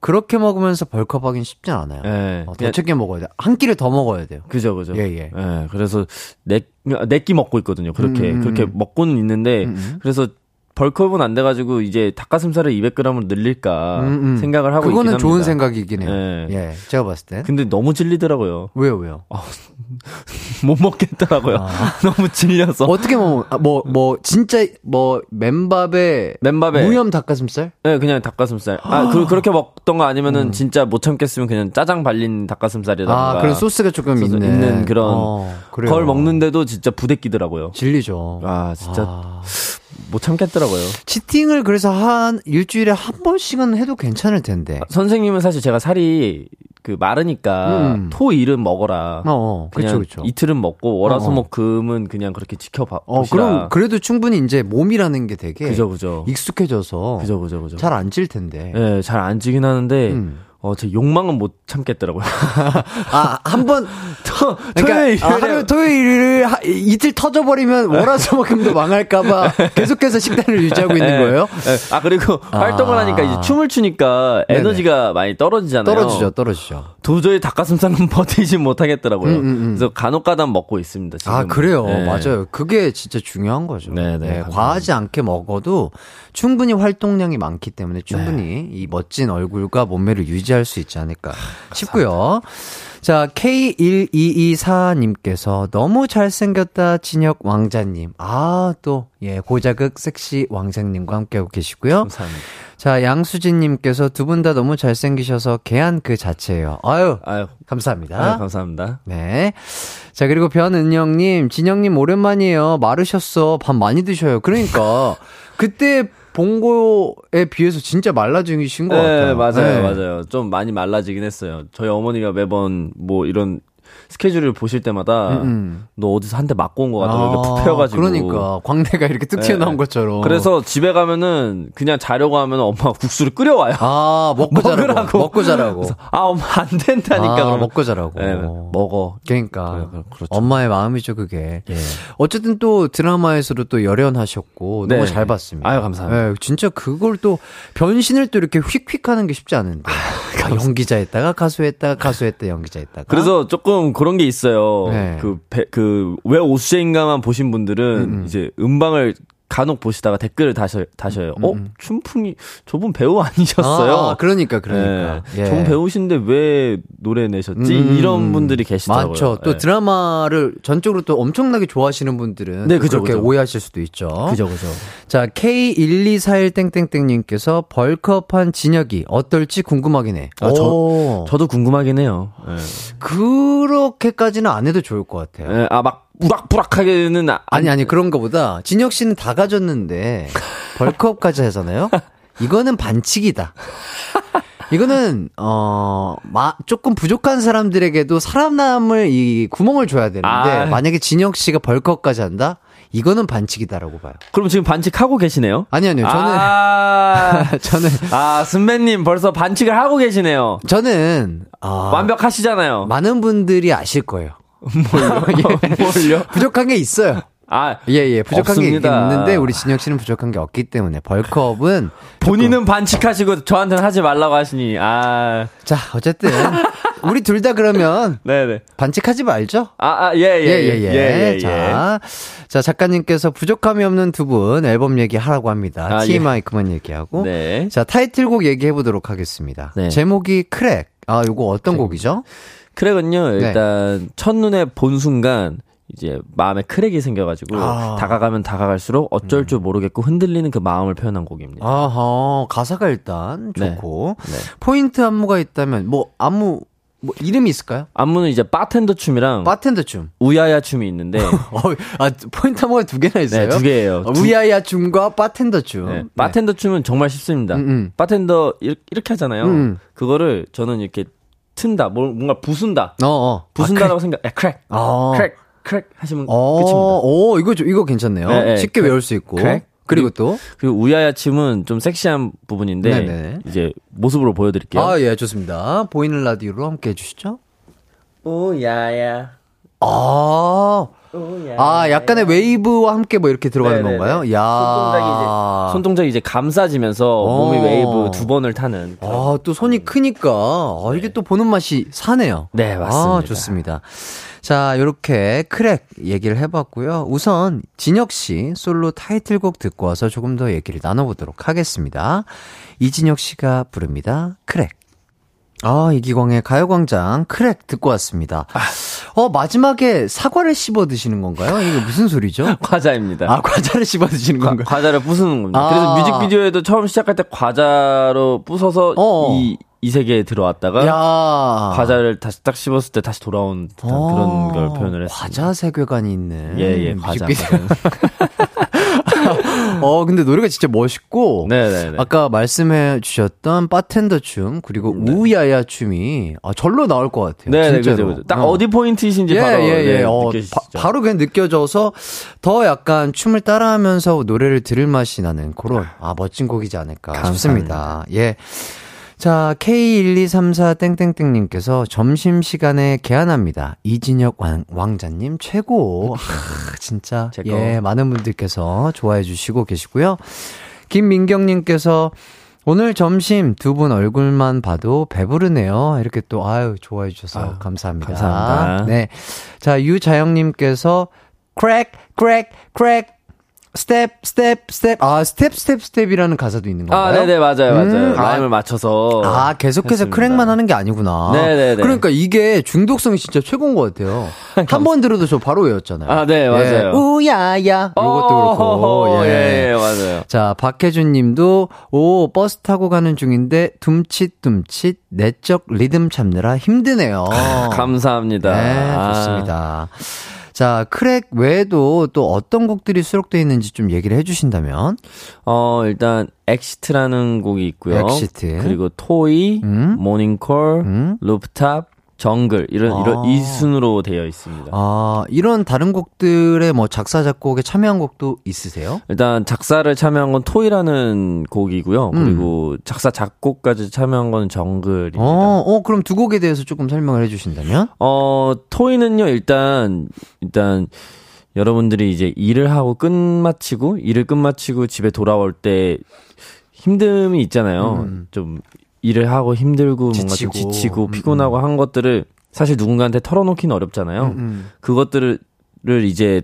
그렇게 먹으면서 벌컵 하긴 쉽지 않아요. 네. 어, 더 챙겨 먹어야 돼. 한 끼를 더 먹어야 돼요. 그죠, 그죠. 예, 예. 네, 그래서 네끼 먹고 있거든요. 그렇게 음, 음 그렇게 음. 먹고는 있는데 음, 음. 그래서 벌크업은 안 돼가지고 이제 닭가슴살을 200g을 늘릴까 음, 음. 생각을 하고 그거는 좋은 생각이긴 해요. 네. 예, 제가 봤을 때. 근데 너무 질리더라고요. 왜요, 왜요? 아, 못 먹겠더라고요. 아. 너무 질려서. 어떻게 먹? 아, 뭐, 뭐 진짜 뭐 맨밥에 맨밥에 무염 닭가슴살? 네, 그냥 닭가슴살. 아, 그, 그렇게 먹던 거 아니면은 음. 진짜 못 참겠으면 그냥 짜장 발린 닭가슴살이라든가. 아, 그런 소스가 조금 소스 있는. 있는 그런 어, 걸 먹는데도 진짜 부대끼더라고요. 질리죠. 아, 진짜. 아. 못 참겠더라고요. 치팅을 그래서 한 일주일에 한 번씩은 해도 괜찮을 텐데. 선생님은 사실 제가 살이 그 마르니까 음. 토 일은 먹어라. 어, 어. 그쵸, 그쵸. 이틀은 먹고 월화수목 어, 어. 금은 그냥 그렇게 지켜봐. 어, 그럼 그래도 충분히 이제 몸이라는 게 되게 그죠, 그죠. 익숙해져서 그죠, 그죠, 그죠. 잘 안 찔 텐데. 네, 잘안 찌긴 하는데 음. 어, 제 욕망은 못 참겠더라고요. 아, 한 번, 토, 그러니까, 토요일, 아, 하루, 토요일을 하, 이틀 터져버리면 월화수목금도 망할까봐 계속해서 식단을 유지하고 있는 네, 거예요? 네. 아, 그리고 아. 활동을 하니까 이제 춤을 추니까 에너지가. 많이 떨어지잖아요. 떨어지죠, 떨어지죠. 도저히 닭가슴살은 버티지 못하겠더라고요. 음, 음, 음. 그래서 간혹가다 먹고 있습니다. 지금. 아, 그래요? 네. 맞아요. 그게 진짜 중요한 거죠. 네네. 네, 네 과하지 않게 먹어도 충분히 활동량이 많기 때문에 충분히 네. 이 멋진 얼굴과 몸매를 유지 할 수 있지 않을까 싶고요. 자, K1224님께서 너무 잘생겼다, 진혁 왕자님. 아, 또, 예, 고자극 섹시 왕자님과 함께하고 계시고요. 감사합니다. 자, 양수진님께서 두 분 다 너무 잘생기셔서 개한 그 자체예요. 아유, 아유, 감사합니다. 아유, 감사합니다. 네. 자, 그리고 변은영님, 진영님 오랜만이에요. 마르셨어. 밥 많이 드셔요. 그러니까, 그때 본거에 비해서 진짜 말라지신 것 네, 같아요. 맞아요, 네. 맞아요. 좀 많이 말라지긴 했어요. 저희 어머니가 매번 뭐 이런 스케줄을 보실 때마다 음, 음. 너 어디서 한 대 맞고 온 것 같다. 아, 이렇게 푹펴가지고 그러니까 광대가 이렇게 뚝 튀어나온 네. 것처럼. 그래서 집에 가면은 그냥 자려고 하면 엄마가 국수를 끓여와요. 아 먹고 자라고. 먹고 자라고. 아 엄마 안 된다니까. 아, 먹고 자라고. 네, 먹어. 그러니까 그렇죠. 엄마의 마음이죠 그게. 예. 어쨌든 또 드라마에서도 또 열연하셨고 네. 너무 잘 봤습니다. 아유 감사합니다. 네, 진짜 그걸 또 변신을 또 이렇게 휙휙 하는 게 쉽지 않은데. 아, 연기자했다가 가수했다가 가수했다 연기자했다가. 그래서 조금 그런 게 있어요. 네. 그, 그, 왜 오수재인가만 보신 분들은 음, 음. 이제 음방을 간혹 보시다가 댓글을 다셔, 다셔요. 음, 어? 음. 춘풍이, 저분 배우 아니셨어요? 아, 그러니까, 그러니까. 네. 예. 저분 배우신데 왜 노래 내셨지? 음, 이런 분들이 계시더라고요. 맞죠. 또 네. 드라마를 전적으로 또 엄청나게 좋아하시는 분들은 네, 그죠, 그렇게 그죠. 오해하실 수도 있죠. 그죠, 그죠. 자, K1241땡땡땡님께서 벌크업한 진혁이 어떨지 궁금하긴 해. 아, 저, 저도 궁금하긴 해요. 네. 그렇게까지는 안 해도 좋을 것 같아요. 네, 아, 막 우락부락하게는 아, 아니 아니 그런 거보다 진혁 씨는 다 가졌는데 벌크업까지 하잖아요. 이거는 반칙이다. 이거는 어 마, 조금 부족한 사람들에게도 사람남을 이 구멍을 줘야 되는데 아. 만약에 진혁 씨가 벌크업까지 한다? 이거는 반칙이다라고 봐요. 그럼 지금 반칙하고 계시네요? 아니 아니요. 저는 아~ 저는 아, 순배님 벌써 반칙을 하고 계시네요. 저는 어, 완벽하시잖아요. 많은 분들이 아실 거예요. 뭘요? 예. 뭘요? 부족한 게 있어요. 아, 예, 예. 부족한 없습니다. 게 있는데, 우리 진혁 씨는 부족한 게 없기 때문에, bulk up은. 본인은. 반칙하시고, 저한테는 하지 말라고 하시니, 아. 자, 어쨌든. 우리 둘 다 그러면. 네네. 반칙하지 말죠? 아, 아, 예, 예. 예, 예, 예. 예, 예 자, 자, 작가님께서 부족함이 없는 두 분 앨범 얘기하라고 합니다. 아, TMI 예. 그만 얘기하고. 네. 자, 타이틀곡 얘기해보도록 하겠습니다. 네. 제목이 Crack. 아, 요거 어떤 곡이죠? 크랙은요, 네. 일단 네. 첫눈에 본 순간 이제 마음에 크랙이 생겨가지고 아. 다가가면 다가갈수록 어쩔 음. 줄 모르겠고 흔들리는 그 마음을 표현한 곡입니다. 아하 가사가 일단 좋고 네. 네. 포인트 안무가 있다면 뭐 안무 뭐 이름이 있을까요? 안무는 이제 바텐더 춤이랑 바텐더 춤, 우야야 춤이 있는데 어, 아 포인트 안무가 두 개나 있어요? 네, 두 개예요. 어, 우야야 춤과 바텐더 춤. 네, 바텐더 춤은 정말 쉽습니다. 음, 음. 바텐더 이렇게 하잖아요. 음. 그거를 저는 이렇게 튼다, 뭔가 부순다. 어, 어. 부순다라고 아, 생각. 에, 크랙. 어. 크랙. 크랙 하시면 어, 끝입니다. 오, 이거 이거 괜찮네요. 네, 네, 쉽게 크랙. 외울 수 있고. 크랙. 그리고 또 그리고 우야야 춤은 좀 섹시한 부분인데 네네. 이제 모습으로 보여드릴게요. 아, 예, 좋습니다. 보이는 라디오로 함께 해주시죠. 우야야. 아. 아, 약간의 웨이브와 함께 뭐 이렇게 들어가는 네네네. 건가요? 야. 손동작이 이제, 손동작이 이제 감싸지면서 어. 몸이 웨이브 두 번을 타는. 아, 또 손이 크니까. 아, 이게 네. 또 보는 맛이 사네요. 네, 맞습니다. 아, 좋습니다. 자, 요렇게 크랙 얘기를 해봤고요. 우선, 진혁 씨 솔로 타이틀곡 듣고 와서 조금 더 얘기를 나눠보도록 하겠습니다. 이진혁 씨가 부릅니다. 크랙. 아, 이기광의 가요광장 크랙 듣고 왔습니다. 아. 어, 마지막에 사과를 씹어 드시는 건가요? 이게 무슨 소리죠? 과자입니다. 아, 과자를 씹어 드시는 건가요? 과자를 부수는 겁니다. 아. 그래서 뮤직비디오에도 처음 시작할 때 과자로 부숴서 어어. 이, 이 세계에 들어왔다가 야. 과자를 다시 딱 씹었을 때 다시 돌아온 듯한 어. 그런 걸 표현을 했습니다. 과자 세계관이 있는 예, 예, 과자. 어, 근데 노래가 진짜 멋있고. 네네네. 아까 말씀해 주셨던 바텐더 춤, 그리고 네. 우야야 춤이 아, 절로 나올 것 같아요. 네, 진짜로. 그죠, 그죠. 딱 어. 디 포인트이신지 예, 바로. 예, 예. 네, 어, 바, 로 그냥 느껴져서 더 약간 춤을 따라하면서 노래를 들을 맛이 나는 그런, 아, 멋진 곡이지 않을까 감사합니다. 싶습니다. 예. 자, K1234땡땡땡님께서 점심시간에 개안합니다. 이진혁 왕, 왕자님 최고. 아, 진짜. 예, 많은 분들께서 좋아해 주시고 계시고요. 김민경님께서 오늘 점심 두 분 얼굴만 봐도 배부르네요. 이렇게 또, 아유, 좋아해 주셔서 아유, 감사합니다. 감사합니다. 네. 자, 유자영님께서 크랙, 크랙, 크랙, 스텝, 스텝, 스텝. 아, 스텝, 스텝, 스텝이라는 가사도 있는 건가요? 아, 네네, 맞아요, 맞아요. 음, 라임을 아, 맞춰서. 아, 계속해서 했습니다. 크랙만 하는 게 아니구나. 네네네. 그러니까 이게 중독성이 진짜 최고인 것 같아요. 한 번 들어도 저 바로 외웠잖아요. 아, 네, 맞아요. 예, 우야야. 이것도 그렇고. 예. 예, 맞아요. 자, 박혜준 님도, 오, 버스 타고 가는 중인데, 둠칫둠칫, 내적 리듬 참느라 힘드네요. 감사합니다. 네, 좋습니다. 아. 자, 크랙 외에도 또 어떤 곡들이 수록되어 있는지 좀 얘기를 해주신다면? 어, 일단, Exit이라는 곡이 있고요. Exit. 그리고 Toy, 음? 모닝콜, 음? 루프탑, 정글 이런 아. 이런 이 순으로 되어 있습니다. 아 이런 다른 곡들의 뭐 작사 작곡에 참여한 곡도 있으세요? 일단 작사를 참여한 건 토이라는 곡이고요. 음. 그리고 작사 작곡까지 참여한 건 정글입니다. 어, 어 그럼 두 곡에 대해서 조금 설명을 해주신다면? 어 토이는요 일단 일단 여러분들이 이제 일을 하고 끝마치고 일을 끝마치고 집에 돌아올 때 힘듦이 있잖아요. 음. 좀 일을 하고 힘들고 지치고. 뭔가 좀 지치고 음, 피곤하고 음. 한 것들을 사실 누군가한테 털어놓기는 어렵잖아요. 음, 음. 그것들을 이제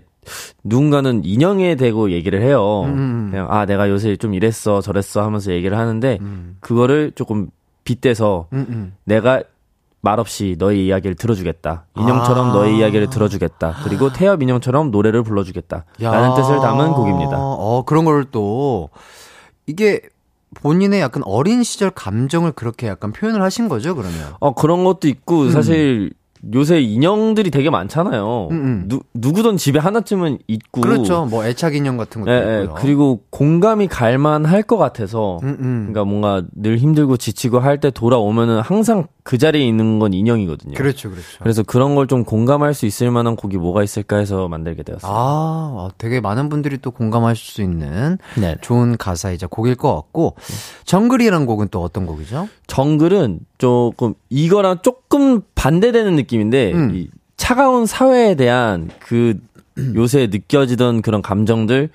누군가는 인형에 대고 얘기를 해요. 음, 그냥 아 내가 요새 좀 이랬어 저랬어 하면서 얘기를 하는데 그거를 조금 빗대서 내가 말없이 너의 이야기를 들어주겠다. 인형처럼 아. 너의 이야기를 들어주겠다. 그리고 태엽 인형처럼 노래를 불러주겠다. 야. 라는 뜻을 담은 곡입니다. 어, 그런 걸 또, 이게 본인의 약간 어린 시절 감정을 그렇게 약간 표현을 하신 거죠, 그러면? 어, 그런 것도 있고, 음. 사실 요새 인형들이 되게 많잖아요. 음, 음. 누, 누구든 집에 하나쯤은 있고. 그렇죠. 뭐 애착 인형 같은 것도 예, 예. 있고요. 그리고 공감이 갈만 할 것 같아서. 음, 음, 그러니까 뭔가 늘 힘들고 지치고 할 때 돌아오면은 항상 그 자리에 있는 건 인형이거든요. 그렇죠, 그렇죠. 그래서 그런 걸 좀 공감할 수 있을 만한 곡이 뭐가 있을까 해서 만들게 되었어요. 아, 되게 많은 분들이 또 공감하실 수 있는 네. 좋은 가사이자 곡일 것 같고. 정글이라는 곡은 또 어떤 곡이죠? 정글은 조금 이거랑 조금 반대되는 느낌인데 음. 이 차가운 사회에 대한 그 요새 느껴지던 그런 감정들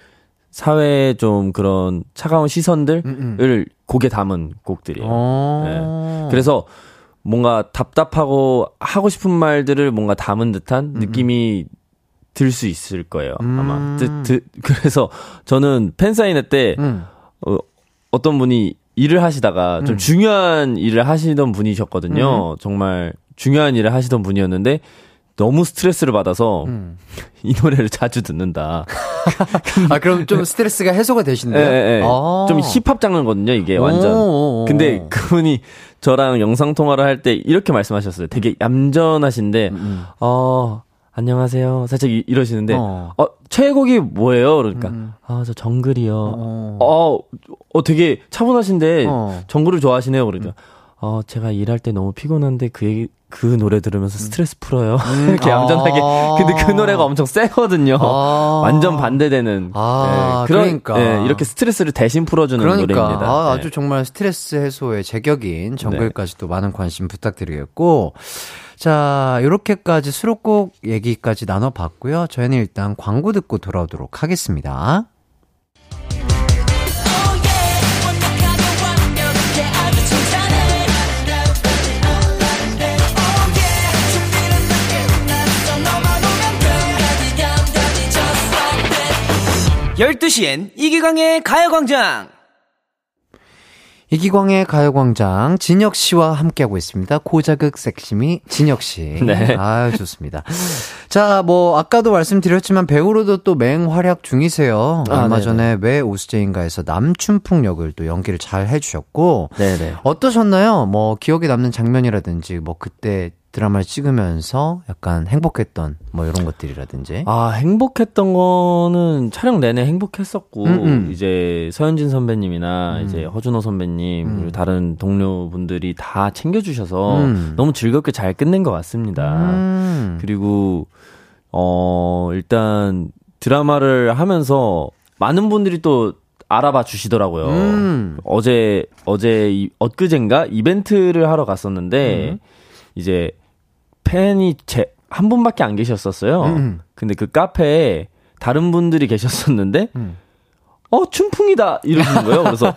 사회의 좀 그런 차가운 시선들을 음, 음. 곡에 담은 곡들이에요. 어. 네. 그래서 뭔가 답답하고 하고 싶은 말들을 뭔가 담은 듯한 음, 느낌이 들수 있을 거예요. 아마. 드, 드, 그래서 저는 팬사인회 때 어, 어떤 분이 일을 하시다가 좀 음. 중요한 일을 하시던 분이셨거든요. 음. 정말 중요한 일을 하시던 분이었는데 너무 스트레스를 받아서 음. 이 노래를 자주 듣는다. 아 그럼 좀 스트레스가 해소가 되신대요? 네, 네. 아. 좀 힙합 장르거든요 이게 완전. 근데 그분이 저랑 영상 통화를 할 때 이렇게 말씀하셨어요. 되게 얌전하신데 음. 음. 어 안녕하세요. 살짝 이, 러시는데 어. 어. 최애곡이 뭐예요? 그러니까 음. 아저 정글이요. 어. 어, 어 되게 차분하신데 어. 정글을 좋아하시네요. 그러니까 어 제가 일할 때 너무 피곤한데 그 얘기 그 노래 들으면서 스트레스 풀어요. 음. 이렇게 얌전하게. 아~ 근데 그 노래가 엄청 세거든요. 아~ 완전 반대되는. 아~ 네, 그런, 그러니까. 네, 이렇게 스트레스를 대신 풀어주는 그러니까. 노래입니다. 아, 네. 아주 정말 스트레스 해소에 제격인 정글까지 도 많은 관심 부탁드리겠고. 자, 요렇게까지 수록곡 얘기까지 나눠봤고요. 저희는 일단 광고 듣고 돌아오도록 하겠습니다. 열두 시엔 이기광의 가요광장! 이기광의 가요광장 진혁 씨와 함께하고 있습니다. 고자극 섹시미 진혁 씨. 네. 아 좋습니다. 자, 뭐 아까도 말씀드렸지만 배우로도 또 맹활약 중이세요. 아, 얼마 네네. 전에 왜 오수제인가에서 남춘풍 역을 또 연기를 잘 해주셨고. 네네. 어떠셨나요? 뭐 기억에 남는 장면이라든지 뭐 그때 드라마를 찍으면서 약간 행복했던 뭐 이런 것들이라든지. 아, 행복했던 거는 촬영 내내 행복했었고, 음음. 음. 이제 서현진 선배님이나 음. 이제 허준호 선배님, 음. 그리고 다른 동료분들이 다 챙겨주셔서 음. 너무 즐겁게 잘 끝낸 것 같습니다. 음. 그리고, 어, 일단 드라마를 하면서 많은 분들이 또 알아봐 주시더라고요. 음. 어제, 어제, 엊그젠가 이벤트를 하러 갔었는데, 이제 팬이 제, 한 분밖에 안 계셨었어요. 음. 음. 근데 그 카페에 다른 분들이 계셨었는데, 음. 어, 춘풍이다! 이러시는 거예요. 그래서,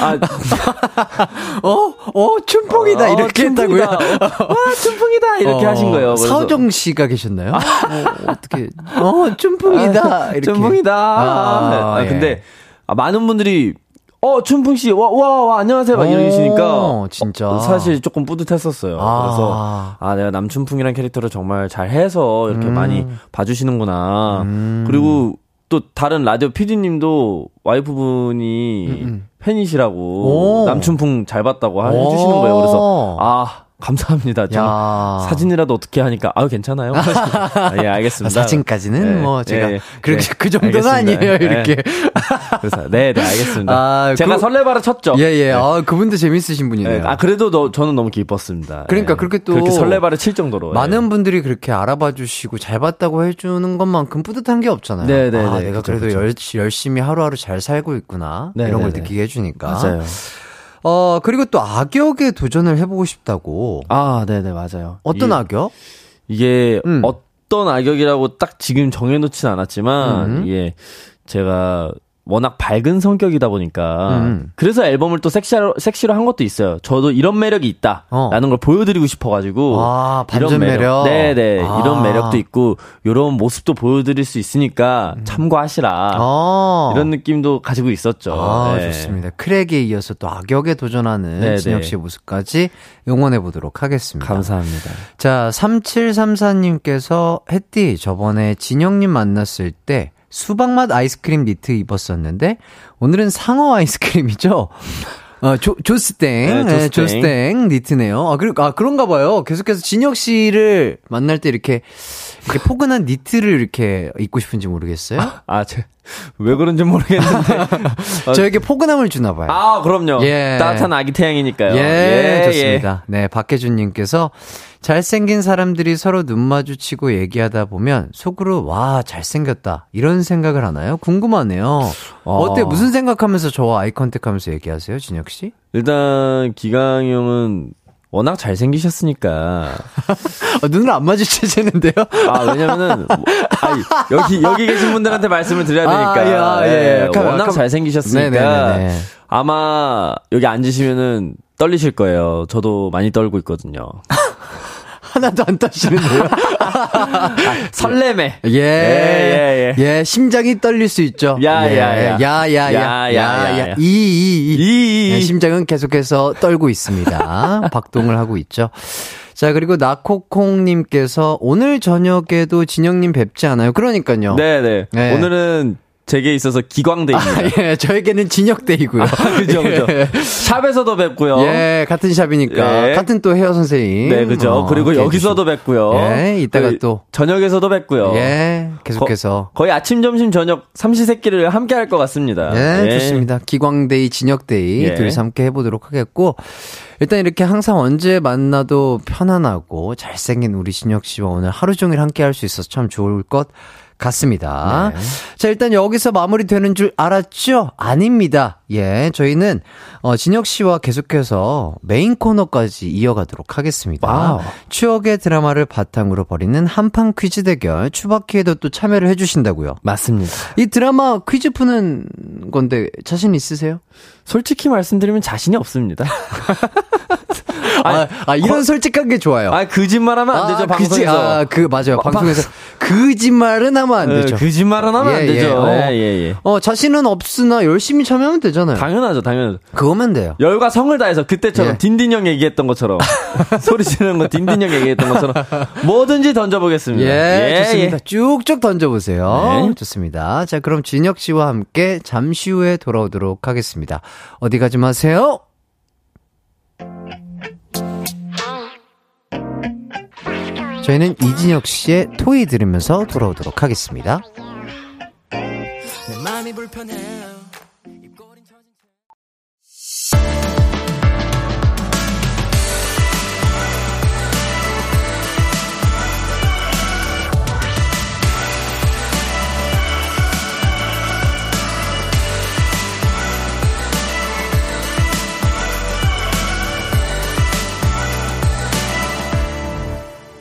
아, 어, 어, 춘풍이다! 어, 이렇게 춘풍이다. 했다고요? 와, 춘풍이다! 이렇게 어, 하신 거예요. 그래서. 서정 씨가 계셨나요? 아. 어, 어떻게, 어, 춘풍이다! 아, 이렇게. 춘풍이다! 아, 아, 근데, 아, 많은 분들이 어, 춘풍 씨, 와, 와, 와, 안녕하세요. 막 이러시니까. 진짜. 어, 사실 조금 뿌듯했었어요. 아. 그래서, 아, 내가 남춘풍이란 캐릭터를 정말 잘 해서 이렇게 음. 많이 봐주시는구나. 음. 그리고 또 다른 라디오 PD님도 와이프분이 음, 음. 팬이시라고 남춘풍 잘 봤다고 해주시는 거예요. 그래서, 아, 감사합니다. 좀 사진이라도 어떻게 하니까 아유 괜찮아요. 아, 예 알겠습니다. 사진까지는 네, 뭐 제가 네, 그렇게 네, 그 정도는 알겠습니다. 아니에요 이렇게. 그래서 네네 네, 알겠습니다. 아, 제가 그, 설레발을 쳤죠. 예예. 예. 네. 아 그분도 재밌으신 분이네요. 아 그래도 너, 저는 너무 기뻤습니다. 그러니까 그렇게 또 그렇게 설레발을 칠 정도로 많은 분들이 그렇게 알아봐 주시고 잘 봤다고 해주는 것만큼 뿌듯한 게 없잖아요. 네네. 아 내가 그래도 그쵸. 열, 열심히 하루하루 잘 살고 있구나 네네네. 이런 걸 느끼게 해주니까. 맞아요. 어, 그리고 또 악역에 도전을 해보고 싶다고. 아, 네네, 맞아요. 어떤 이게, 악역? 이게 음. 어떤 악역이라고 딱 지금 정해놓진 않았지만, 음. 이게 제가 워낙 밝은 성격이다 보니까 음. 그래서 앨범을 또 섹시로 섹시로 한 것도 있어요. 저도 이런 매력이 있다라는 어. 걸 보여드리고 싶어가지고 아, 이런 매력, 매력. 네네 아. 이런 매력도 있고 이런 모습도 보여드릴 수 있으니까 음. 참고하시라 아. 이런 느낌도 가지고 있었죠. 아, 네. 좋습니다. 크랙에 이어서 또 악역에 도전하는 네네. 진혁 씨의 모습까지 응원해 보도록 하겠습니다. 감사합니다. 자 3734님께서 햇띠 저번에 진영님 만났을 때 수박맛 아이스크림 니트 입었었는데 오늘은 상어 아이스크림이죠. 어, 조, 조스땡. 네, 조스땡. 네, 조스땡 니트네요. 아, 그리고, 아, 그런가 봐요. 계속해서 진혁 씨를 만날 때 이렇게, 이렇게 포근한 니트를 이렇게 입고 싶은지 모르겠어요. 아, 아 제, 왜 그런지 모르겠는데. 저에게 포근함을 주나 봐요. 아, 그럼요. 예. 따뜻한 아기 태양이니까요. 예, 예 좋습니다. 예. 네, 박혜준님께서 잘생긴 사람들이 서로 눈 마주치고 얘기하다 보면 속으로 와 잘생겼다 이런 생각을 하나요? 궁금하네요. 어. 어때 무슨 생각하면서 저와 아이 컨택 하면서 얘기하세요, 진혁 씨? 일단 기강 형은 워낙 잘생기셨으니까. 어, 눈을 안 마주치시는데요? 아, 왜냐면은, 아니, 여기, 여기 계신 분들한테 말씀을 드려야 되니까. 아, 예, 예. 예. 워낙 가, 잘생기셨으니까. 네네네네. 아마, 여기 앉으시면은 떨리실 거예요. 저도 많이 떨고 있거든요. 하나도 안 따시는데요? 설레매. 예. 예, 예, 예. 예, 심장이 떨릴 수 있죠. 야, 야, 야. 야, 야, 야. 야, 야. 이, 이, 이. 이, 이. 심장은 계속해서 떨고 있습니다. 박동을 하고 있죠. 자, 그리고 나코콩님께서 오늘 저녁에도 진영님 뵙지 않아요? 그러니까요. 네네. 네. 오늘은 제게 있어서 기광대입니다. 아, 예, 저에게는 진혁대이고요. 아, 그죠, 그죠. 예. 샵에서도 뵙고요. 예, 같은 샵이니까. 예. 같은 또 헤어 선생님. 네, 그죠. 어, 그리고 여기서도 뵙고요. 예, 이따가 그, 또. 저녁에서도 뵙고요. 예, 계속해서. 거, 의 아침, 점심, 저녁 삼시세끼를 함께 할 것 같습니다. 예, 예, 좋습니다. 기광데이, 진혁데이 예. 둘이서 함께 해보도록 하겠고. 일단 이렇게 항상 언제 만나도 편안하고 잘생긴 우리 진혁 씨와 오늘 하루 종일 함께 할 수 있어서 참 좋을 것 같습니다. 네. 자, 일단 여기서 마무리되는 줄 알았죠? 아닙니다. 예, 저희는 어, 진혁 씨와 계속해서 메인 코너까지 이어가도록 하겠습니다. 와우. 추억의 드라마를 바탕으로 벌이는 한판 퀴즈 대결 추바퀴에도 또 참여를 해주신다고요? 맞습니다. 이 드라마 퀴즈 푸는 건데 자신 있으세요? 솔직히 말씀드리면 자신이 없습니다. 아, 아, 이런 거, 솔직한 게 좋아요. 아, 거짓말하면 안 되죠, 아, 방송에서. 아, 그, 맞아요. 어, 방송에서. 거짓말은 하면 안 네, 되죠. 거짓말은 하면 예, 안 되죠. 예, 어, 예, 예, 어, 자신은 없으나 열심히 참여하면 되잖아요. 당연하죠, 당연하죠. 그거면 돼요. 열과 성을 다해서 그때처럼 예. 딘딘 형 얘기했던 것처럼 소리 지르는 거 딘딘 형 얘기했던 것처럼 뭐든지 던져보겠습니다. 예, 예 좋습니다. 예. 쭉쭉 던져보세요. 네. 좋습니다. 자, 그럼 진혁 씨와 함께 잠시 후에 돌아오도록 하겠습니다. 어디 가지 마세요. 저희는 이진혁 씨의 토이 들으면서 돌아오도록 하겠습니다.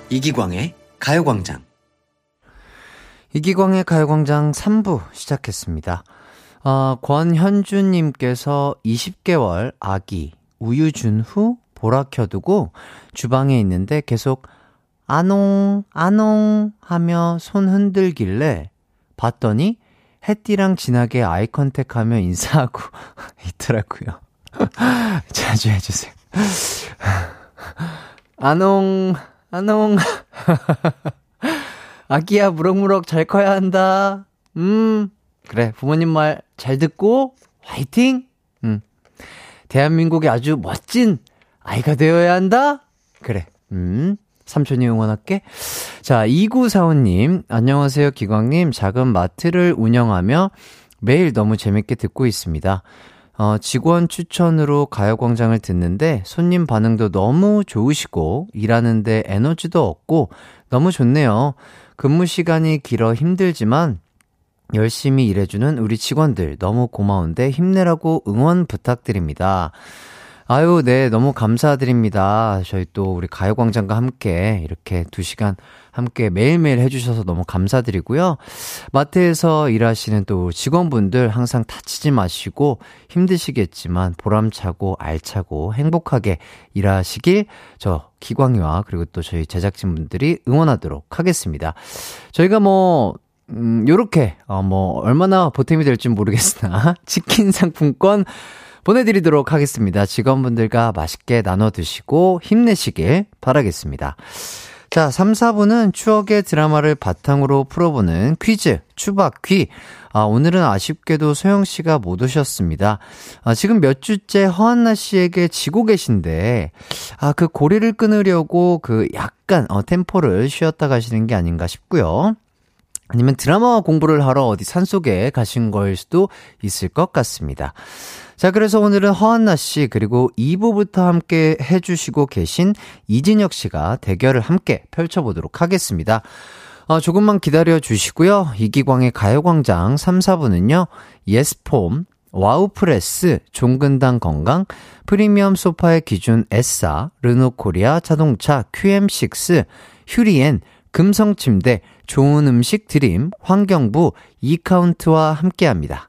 이기광의 가요광장. 이기광의 가요광장 3부 시작했습니다. 어, 권현주님께서 20개월 아기 우유 준 후 보라 켜두고 주방에 있는데 계속 아농, 아농 하며 손 흔들길래 봤더니 햇띠랑 진하게 아이 컨택 하며 인사하고 있더라고요. 자주 해주세요. 아농, 아농. 아기야, 무럭무럭 잘 커야 한다. 음, 그래. 부모님 말 잘 듣고, 화이팅! 음. 대한민국의 아주 멋진 아이가 되어야 한다? 그래. 음. 삼촌이 응원할게. 자, 2945님, 안녕하세요, 기광님. 작은 마트를 운영하며 매일 너무 재밌게 듣고 있습니다. 어, 직원 추천으로 가요광장을 듣는데 손님 반응도 너무 좋으시고 일하는데 에너지도 없고 너무 좋네요. 근무 시간이 길어 힘들지만 열심히 일해주는 우리 직원들 너무 고마운데 힘내라고 응원 부탁드립니다. 아유, 네, 너무 감사드립니다. 저희 또 우리 가요광장과 함께 이렇게 두 시간 함께 매일매일 해주셔서 너무 감사드리고요. 마트에서 일하시는 또 직원분들 항상 다치지 마시고 힘드시겠지만 보람차고 알차고 행복하게 일하시길 저 기광이와 그리고 또 저희 제작진분들이 응원하도록 하겠습니다. 저희가 뭐 음, 요렇게, 어, 뭐, 얼마나 보탬이 될지 모르겠으나, 치킨 상품권 보내드리도록 하겠습니다. 직원분들과 맛있게 나눠 드시고 힘내시길 바라겠습니다. 자, 3, 4부는 추억의 드라마를 바탕으로 풀어보는 퀴즈, 추박퀴. 아, 오늘은 아쉽게도 소영 씨가 못 오셨습니다. 아, 지금 몇 주째 허한나 씨에게 지고 계신데, 아, 그 고리를 끊으려고 그 약간, 어, 템포를 쉬었다 가시는 게 아닌가 싶고요. 아니면 드라마 공부를 하러 어디 산속에 가신 걸 수도 있을 것 같습니다. 자, 그래서 오늘은 허한나 씨, 그리고 2부부터 함께 해주시고 계신 이진혁 씨가 대결을 함께 펼쳐보도록 하겠습니다. 어, 조금만 기다려 주시고요. 이기광의 가요광장 3, 4부는요, 예스폼, 와우프레스, 종근당 건강, 프리미엄 소파의 기준 에싸, 르노코리아 자동차 QM6, 휴리엔, 금성침대, 좋은 음식 드림, 환경부, 이카운트와 함께합니다.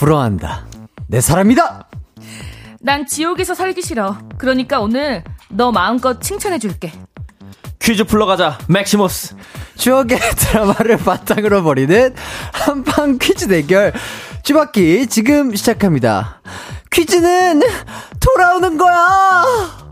부러워한다. 내 사람이다! 난 지옥에서 살기 싫어. 그러니까 오늘 너 마음껏 칭찬해줄게. 퀴즈 풀러 가자, 맥시무스. 추억의 드라마를 바탕으로 벌이는 한판 퀴즈 대결. 추바퀴 지금 시작합니다. 퀴즈는 돌아오는 거야!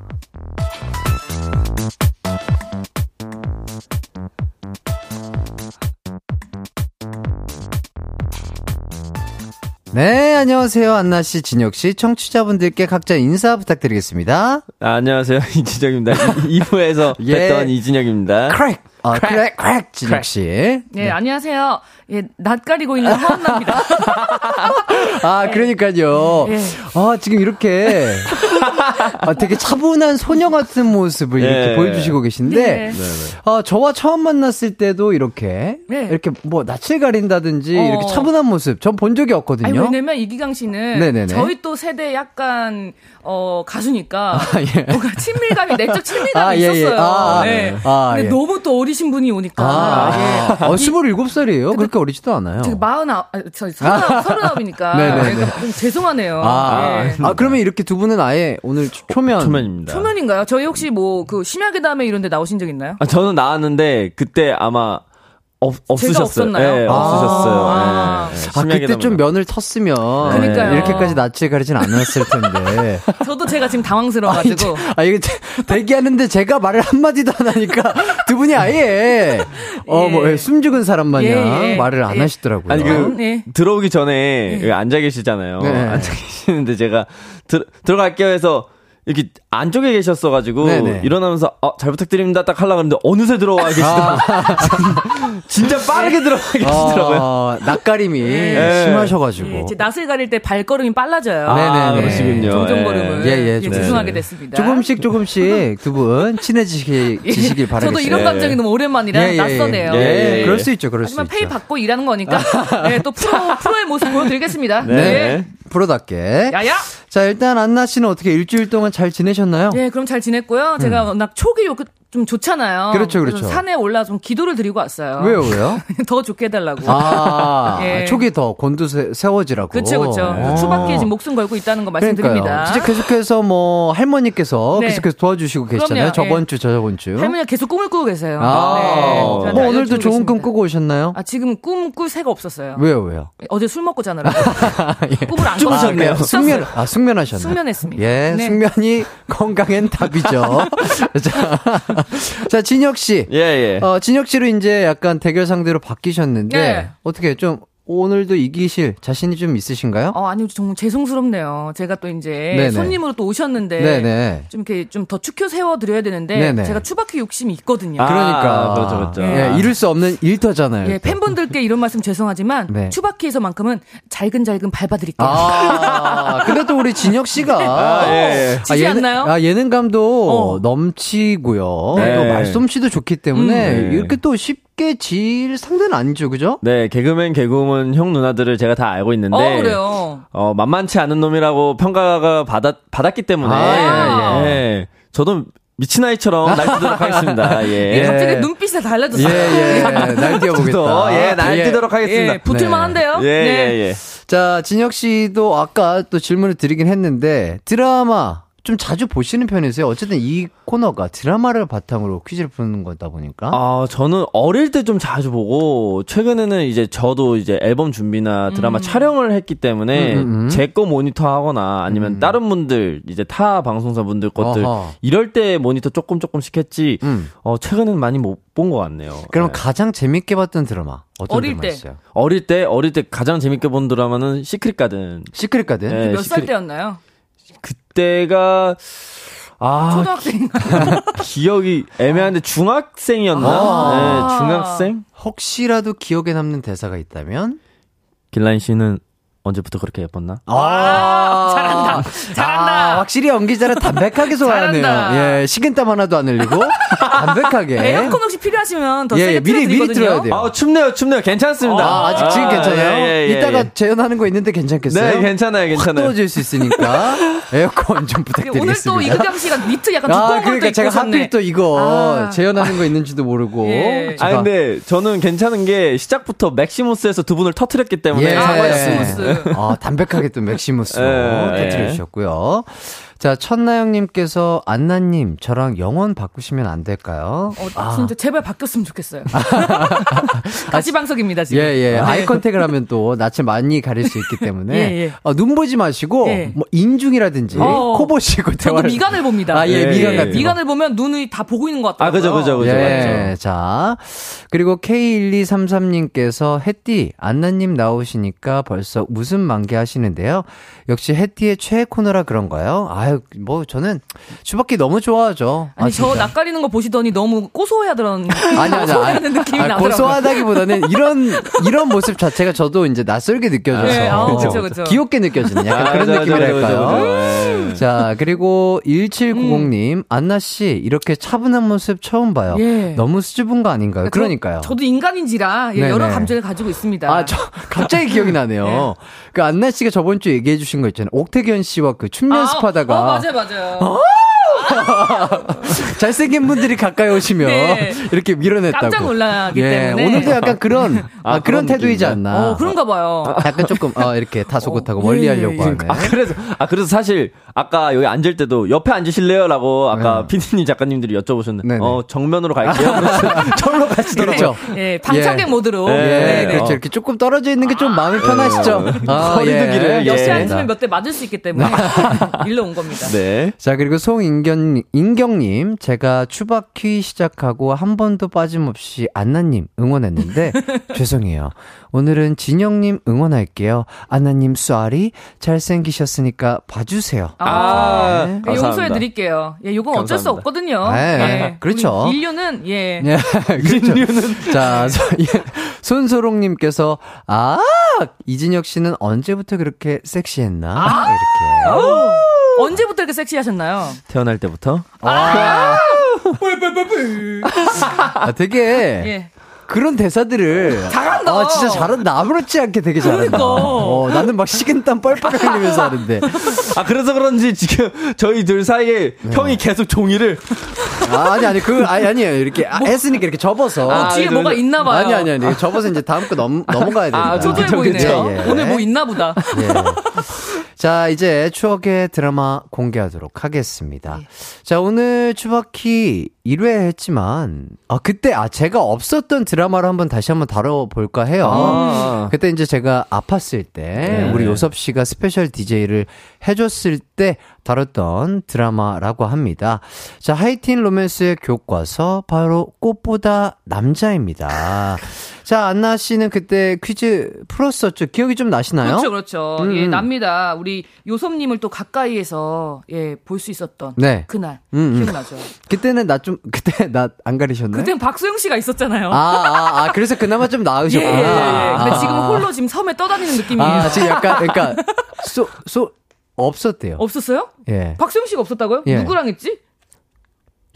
네, 안녕하세요. 안나 씨, 진혁 씨, 청취자분들께 각자 인사 부탁드리겠습니다. 아, 안녕하세요. 이진혁입니다. 2부에서 예. 뵀던 이진혁입니다. 크랙! 아, 크랙, 크랙, 진혁 씨. 네, 네, 안녕하세요. 예, 낯가리고 있는 허안나입니다. 아, 그러니까요. 예. 아, 지금 이렇게 아, 되게 차분한 소녀 같은 모습을 이렇게 예. 보여주시고 계신데, 네. 아, 저와 처음 만났을 때도 이렇게, 네. 이렇게 뭐 낯을 가린다든지 어. 이렇게 차분한 모습 전 본 적이 없거든요. 아니, 왜냐면 이기강 씨는 네네네. 저희 또 세대 약간 어, 가수니까 아, 예. 뭔가 친밀감이 내적 친밀감이 아, 예, 예. 있었어요. 아, 네. 아, 근데 예. 너무 또 어리신 분이 오니까. 아, 예. 어, 27살이에요. 그렇게 어리지도 않아요. 제가 49, 저 서른아홉, 이니까 네네네. 그러니까 죄송하네요. 아, 예. 아, 그러면 이렇게 두 분은 아예 오늘 초면. 초면입니다. 초면인가요? 저희 혹시 뭐 그 심야계 다음에 이런 데 나오신 적 있나요? 아, 저는 나왔는데 그때 아마 없, 없으셨어요. 네, 아~ 없으셨어요. 아, 네, 아 그때 좀 면을 텄으면 그러니까요. 이렇게까지 낯을 가리진 않았을 텐데. 저도 제가 지금 당황스러워가지고. 아, 이게 대기하는데 제가 말을 한마디도 안 하니까 두 분이 아예, 어, 뭐, 예. 숨죽은 사람 마냥 예, 예. 말을 안 예. 하시더라고요. 아니, 그, 예. 들어오기 전에 예. 앉아 계시잖아요. 네. 앉아 계시는데 제가 들, 들어갈게요 해서 이렇게 안쪽에 계셨어가지고 네네. 일어나면서 어, 잘 부탁드립니다 딱 하려고 했는데 어느새 들어와 계시더라고요. 아. 진짜 빠르게 들어와 계시더라고요. 어, 낯가림이 네. 심하셔가지고. 네, 낯을 가릴 때 발걸음이 빨라져요. 네네 아, 그러시군요. 종종 걸음을 예, 예, 예, 죄송하게 됐습니다. 조금씩 조금씩 두 분 친해지시길 예. 바라겠습니다. 저도 이런 감정이 너무 오랜만이라 예, 예, 낯서네요. 예, 예, 그럴 수 있죠. 그럴 수 있죠. 하지만 페이 받고 일하는 거니까 네, 또 프로, 프로의 모습 보여드리겠습니다. 네. 네. 프로답게. 야야. 자, 일단 안나 씨는 어떻게 일주일 동안 잘 지내셨나요? 네, 그럼 잘 지냈고요. 제가 음. 워낙 초기 요, 좀 좋잖아요. 그렇죠, 그렇죠. 산에 올라 좀 기도를 드리고 왔어요. 왜요, 왜요? 더 좋게 해달라고. 아, 예. 촉이 더 곤두세워지라고. 그렇죠, 그렇죠. 추바퀴에 지금 목숨 걸고 있다는 거 말씀드립니다. 그러니까요. 이제 계속해서 뭐 할머니께서 네. 계속해서 도와주시고 계시잖아요. 그럼요. 저번 예. 주, 저번 주. 할머니가 계속 꿈을 꾸고 계세요. 아, 네. 뭐 오늘도 좋은 꿈 꾸고 오셨나요? 아, 지금 꿈 꿀 새가 없었어요. 왜요, 왜요? 어제 술 먹고 자느라 예. 꿈을 안 꾸셨네요. 숙면, 아, 숙면하셨네요. 숙면했습니다. 예, 네. 숙면이 건강엔 답이죠. 자, 자, 진혁 씨. 예, 예. 어, 진혁 씨로 이제 약간 대결 상대로 바뀌셨는데 네. 어떻게 좀 오늘도 이기실 자신이 좀 있으신가요? 어, 아니요, 정말 죄송스럽네요. 제가 또 이제 네네. 손님으로 또 오셨는데 네네. 좀 이렇게 좀더 축혀 세워 드려야 되는데 네네. 제가 추바퀴 욕심이 있거든요. 아, 그러니까 그렇죠, 그렇죠. 예, 이룰 수 없는 일터잖아요. 예, 팬분들께 이런 말씀 죄송하지만 네. 추바퀴에서만큼은 잘근잘근 밟아 드릴게요. 아, 근데 또 우리 진혁 씨가 아, 예, 예. 지지 아, 않나요? 아, 예능감도 어. 넘치고요. 네. 또 말솜씨도 좋기 때문에 음. 이렇게 또 쉽. 쉽게 질 상대는 아니죠, 그죠? 네, 개그맨, 개그우먼 형 누나들을 제가 다 알고 있는데. 어, 그래요? 어, 만만치 않은 놈이라고 평가가 받았, 받았기 때문에. 아, 예, 예. 예. 저도 미친 아이처럼 날뛰도록 하겠습니다. 예. 예. 갑자기 눈빛이 달라졌어요. 예, 예. 날뛰어보겠다. 예, 날뛰도록 하겠습니다. 예, 붙을만 한데요? 예, 네. 예, 예. 자, 진혁 씨도 아까 또 질문을 드리긴 했는데, 드라마, 좀 자주 보시는 편이세요? 어쨌든 이 코너가 드라마를 바탕으로 퀴즈를 푸는 거다 보니까. 아, 저는 어릴 때 좀 자주 보고, 최근에는 이제 저도 이제 앨범 준비나 드라마 음. 촬영을 했기 때문에, 음, 음, 음. 제 거 모니터 하거나 아니면 음. 다른 분들, 이제 타 방송사 분들 것들, 어허. 이럴 때 모니터 조금 조금씩 했지, 음. 어, 최근에는 많이 못 본 것 같네요. 그럼 네. 가장 재밌게 봤던 드라마? 어떤 어릴 때. 있어요? 어릴 때, 어릴 때 가장 재밌게 본 드라마는 시크릿 가든. 시크릿 가든? 네, 몇살 때였나요? 그때가 아? 기억이 애매한데 중학생이었나? 아~ 네, 중학생? 혹시라도 기억에 남는 대사가 있다면? 길라인 씨는 언제부터 그렇게 예뻤나? 아, 잘한다. 잘한다. 아, 확실히 연기자는 담백하게 소화하네요. 예, 식은땀 하나도 안 흘리고 담백하게. 에어컨 혹시 필요하시면 더 예, 세게 미리 미리 틀어야 돼요. 아, 춥네요, 춥네요. 괜찮습니다. 아, 아직 지금 괜찮아요. 아, 예, 예, 이따가 예. 재현하는 거 있는데 괜찮겠어요? 네, 괜찮아요, 괜찮아요. 떠질 수 있으니까 에어컨 좀 부탁드리겠습니다. 오늘 또 이기광 씨가 니트 약간 두꺼운 아, 그러니까 제가 하필 또 이거 아. 재현하는 거 있는지도 모르고. 예. 아 근데 저는 괜찮은 게 시작부터 맥시무스에서 두 분을 터트렸기 때문에. 예. 아, 맥시무스. 아, 담백하게 또 맥시무스로 예. 터트려 주셨고요. 자, 천나영님께서 안나님 저랑 영혼 바꾸시면 안 될까요? 어, 아. 진짜 제발 바뀌었으면 좋겠어요. 가시방석입니다 지금. 예예. 예. 네. 아이 컨택을 하면 또 낯을 많이 가릴 수 있기 때문에 예, 예. 어, 눈 보지 마시고 예. 뭐 인중이라든지 어, 코 보시고 대화. 미간을 봅니다. 아, 예, 미간 같은 미간을 보면 눈이 다 보고 있는 것 같아요. 아, 그죠, 그죠, 그죠. 예. 자, 그리고 K1233님께서 햇띠 안나님 나오시니까 벌써 웃음 만개 하시는데요. 역시 햇띠의 최애 코너라 그런가요? 아 아유, 뭐 저는 주바퀴 너무 좋아하죠. 아니, 아, 저 낯가리는 거 보시더니 너무 고소해하더런 아니 아니 아니 느낌이 아니, 고소하다기보다는 이런 이런 모습 자체가 저도 이제 낯설게 느껴져서 네, 아, 그렇죠, 그렇죠. 귀엽게 느껴지는 약간 아, 그런 느낌이랄까요. 자, 그리고 1790님, 음. 안나 씨 이렇게 차분한 모습 처음 봐요. 예. 너무 수줍은 거 아닌가요? 그러니까요. 저, 도 인간인지라 예, 여러 감정을 가지고 있습니다. 아, 저 갑자기 기억이 나네요. 네. 그 안나 씨가 저번 주에 얘기해 주신 거 있잖아요. 옥태견 씨와 그 춤 연습하다가 아, 어, 맞아요, 맞아요. 어? 잘생긴 분들이 가까이 오시면 네. 이렇게 밀어냈다고. 깜짝 놀라기 예, 때문에. 오늘도 약간 그런 아, 아 그런, 태도이지 않나. 어, 그런가 봐요. 약간 조금 어, 이렇게 다소곳하고 어, 멀리 예, 하려고 예, 하네. 아 그래서 아 그래서 사실 아까 여기 앉을 때도 옆에 앉으실래요라고 아까 네. 피디님 작가님들이 여쭤보셨는데 네네. 어 정면으로 갈게요. 저로 가시더라고요. 예, 방청객 예. 모드로. 예, 네, 그렇죠. 이렇게 조금 떨어져 있는 게 좀 마음이 편하시죠. 아, 거리두기를 옆에 앉으면 몇 대 맞을 수 있기 때문에 일로 온 겁니다. 네. 자 그리고 송인경 인경님 제가 추바퀴 시작하고 한 번도 빠짐없이 안나님 응원했는데 죄송해요. 오늘은 진영님 응원할게요. 안나님 쏘리 잘생기셨으니까 봐주세요. 아, 네. 네, 용서해 드릴게요. 예, 요건 감사합니다. 어쩔 수 없거든요. 네, 예. 그렇죠. 인류는 예. 예 그렇죠. 인류는 자 예. 손소롱님께서 아 이진혁 씨는 언제부터 그렇게 섹시했나 아~ 이렇게. 오. 언제부터 이렇게 섹시하셨나요? 태어날 때부터. 아! 아, 되게 예. 그런 대사들을 잘한다. 아, 진짜 잘한다. 아무렇지 않게 되게 잘한다. 그러니까. 어, 나는 막 식은땀 뻘뻘 흘리면서 하는데. 아, 그래서 그런지 지금 저희 둘 사이에 네. 형이 계속 종이를 아, 아니, 아니, 그, 아니, 아니에요. 이렇게 뭐, 했으니까 이렇게 접어서. 아, 뒤에 뭐가 있나 봐요. 아니, 아니, 아니. 접어서 이제 다음 거 넘, 넘어가야 돼요. 아, 초조해 보이네요. 예, 예. 오늘 뭐 있나 보다. 예. 자, 이제 추억의 드라마 공개하도록 하겠습니다. 네. 자, 오늘 추바키 1회 했지만, 아, 그때, 아, 제가 없었던 드라마를 한번 다시 한번 다뤄볼까 해요. 아. 그때 이제 제가 아팠을 때, 네. 우리 요섭 씨가 special DJ를 해줬을 때 다뤘던 드라마라고 합니다. 자, 하이틴 로맨스의 교과서, 바로 꽃보다 남자입니다. 자, 안나 씨는 그때 퀴즈 풀었었죠. 기억이 좀 나시나요? 그렇죠, 그렇죠. 음. 예, 음. 납니다. 우리 요섭님을 또 가까이에서 예, 볼 수 있었던 네. 그날. 음, 음. 기억나죠? 그때는 나 좀, 그때 나 안 가리셨나요? 그때는 박소영 씨가 있었잖아요. 아, 아, 아 그래서 그나마 좀 나으셨구나. 예, 예, 예. 근데 아. 지금 홀로 지금 섬에 떠다니는 느낌이에요. 아, 지금 약간, 그러니까, 소, 소, 없었대요. 없었어요? 예. 박소영 씨가 없었다고요? 예. 누구랑 했지?